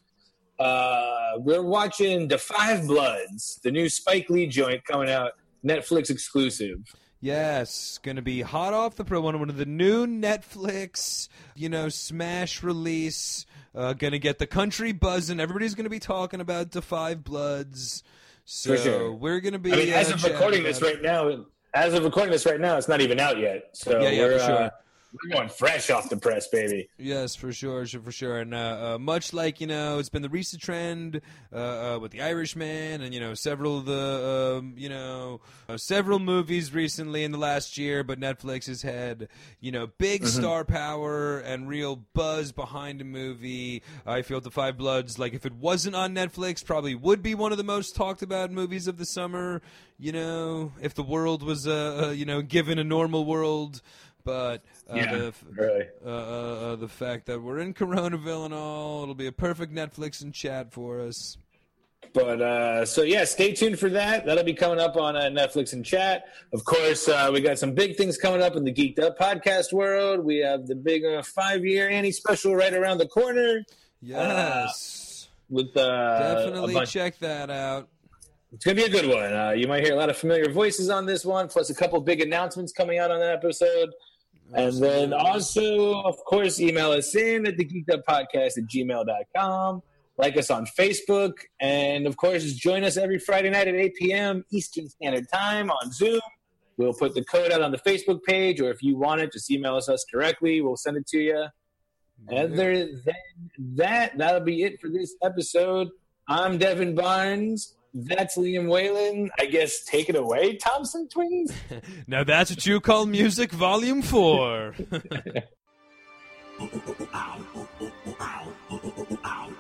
Uh, we're watching The Five Bloods, the new Spike Lee joint coming out, Netflix exclusive. Yes, gonna be hot off the pro one, one of the new Netflix, you know, smash release. Uh, gonna get the country buzzing. Everybody's gonna be talking about the Five Bloods. So sure. we're gonna be. I mean, as uh, of chatting recording this right now, as of recording this right now, it's not even out yet. So Yeah, yeah, sure. uh, we're going fresh off the press, baby. Yes, for sure, sure, for sure. And uh, uh, much like you know, it's been the recent trend uh, uh, with the Irishman, and you know, several of the um, you know, uh, several movies recently in the last year. But Netflix has had you know big star power and real buzz behind a movie. I feel the Five Bloods, like if it wasn't on Netflix, probably would be one of the most talked about movies of the summer. You know, if the world was uh, uh, you know given a normal world. But uh, the, really. uh, uh, uh, the fact that we're in Coronaville and all. It'll be a perfect Netflix and chat for us. But uh, so yeah, stay tuned for that. That'll be coming up on uh, Netflix and chat. Of course, uh, we got some big things coming up in the Geeked Up podcast world. We have the big uh, five-year Annie special right around the corner. Yes, With uh, definitely check that out. It's gonna be a good one. Uh, you might hear a lot of familiar voices on this one, plus a couple big announcements coming out on that episode. And then also, of course, email us in at the geeked up podcast at gmail.com. Like us on Facebook. And of course, join us every Friday night at 8 p.m. Eastern Standard Time on Zoom. We'll put the code out on the Facebook page, or if you want it, just email us, us directly. We'll send it to you. Other than that, that'll be it for this episode. I'm Devin Barnes that's Liam Whalen. I guess take it away, Thompson Twins. now that's what you call music, Volume 4.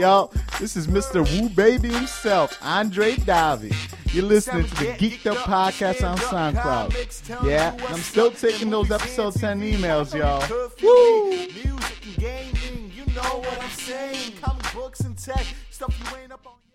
y'all? This is Mr. Woo Baby himself, Andre Davi. You're listening to the Geeked Up Podcast on SoundCloud. Yeah, I'm still taking those episode 10 emails, y'all. Woo!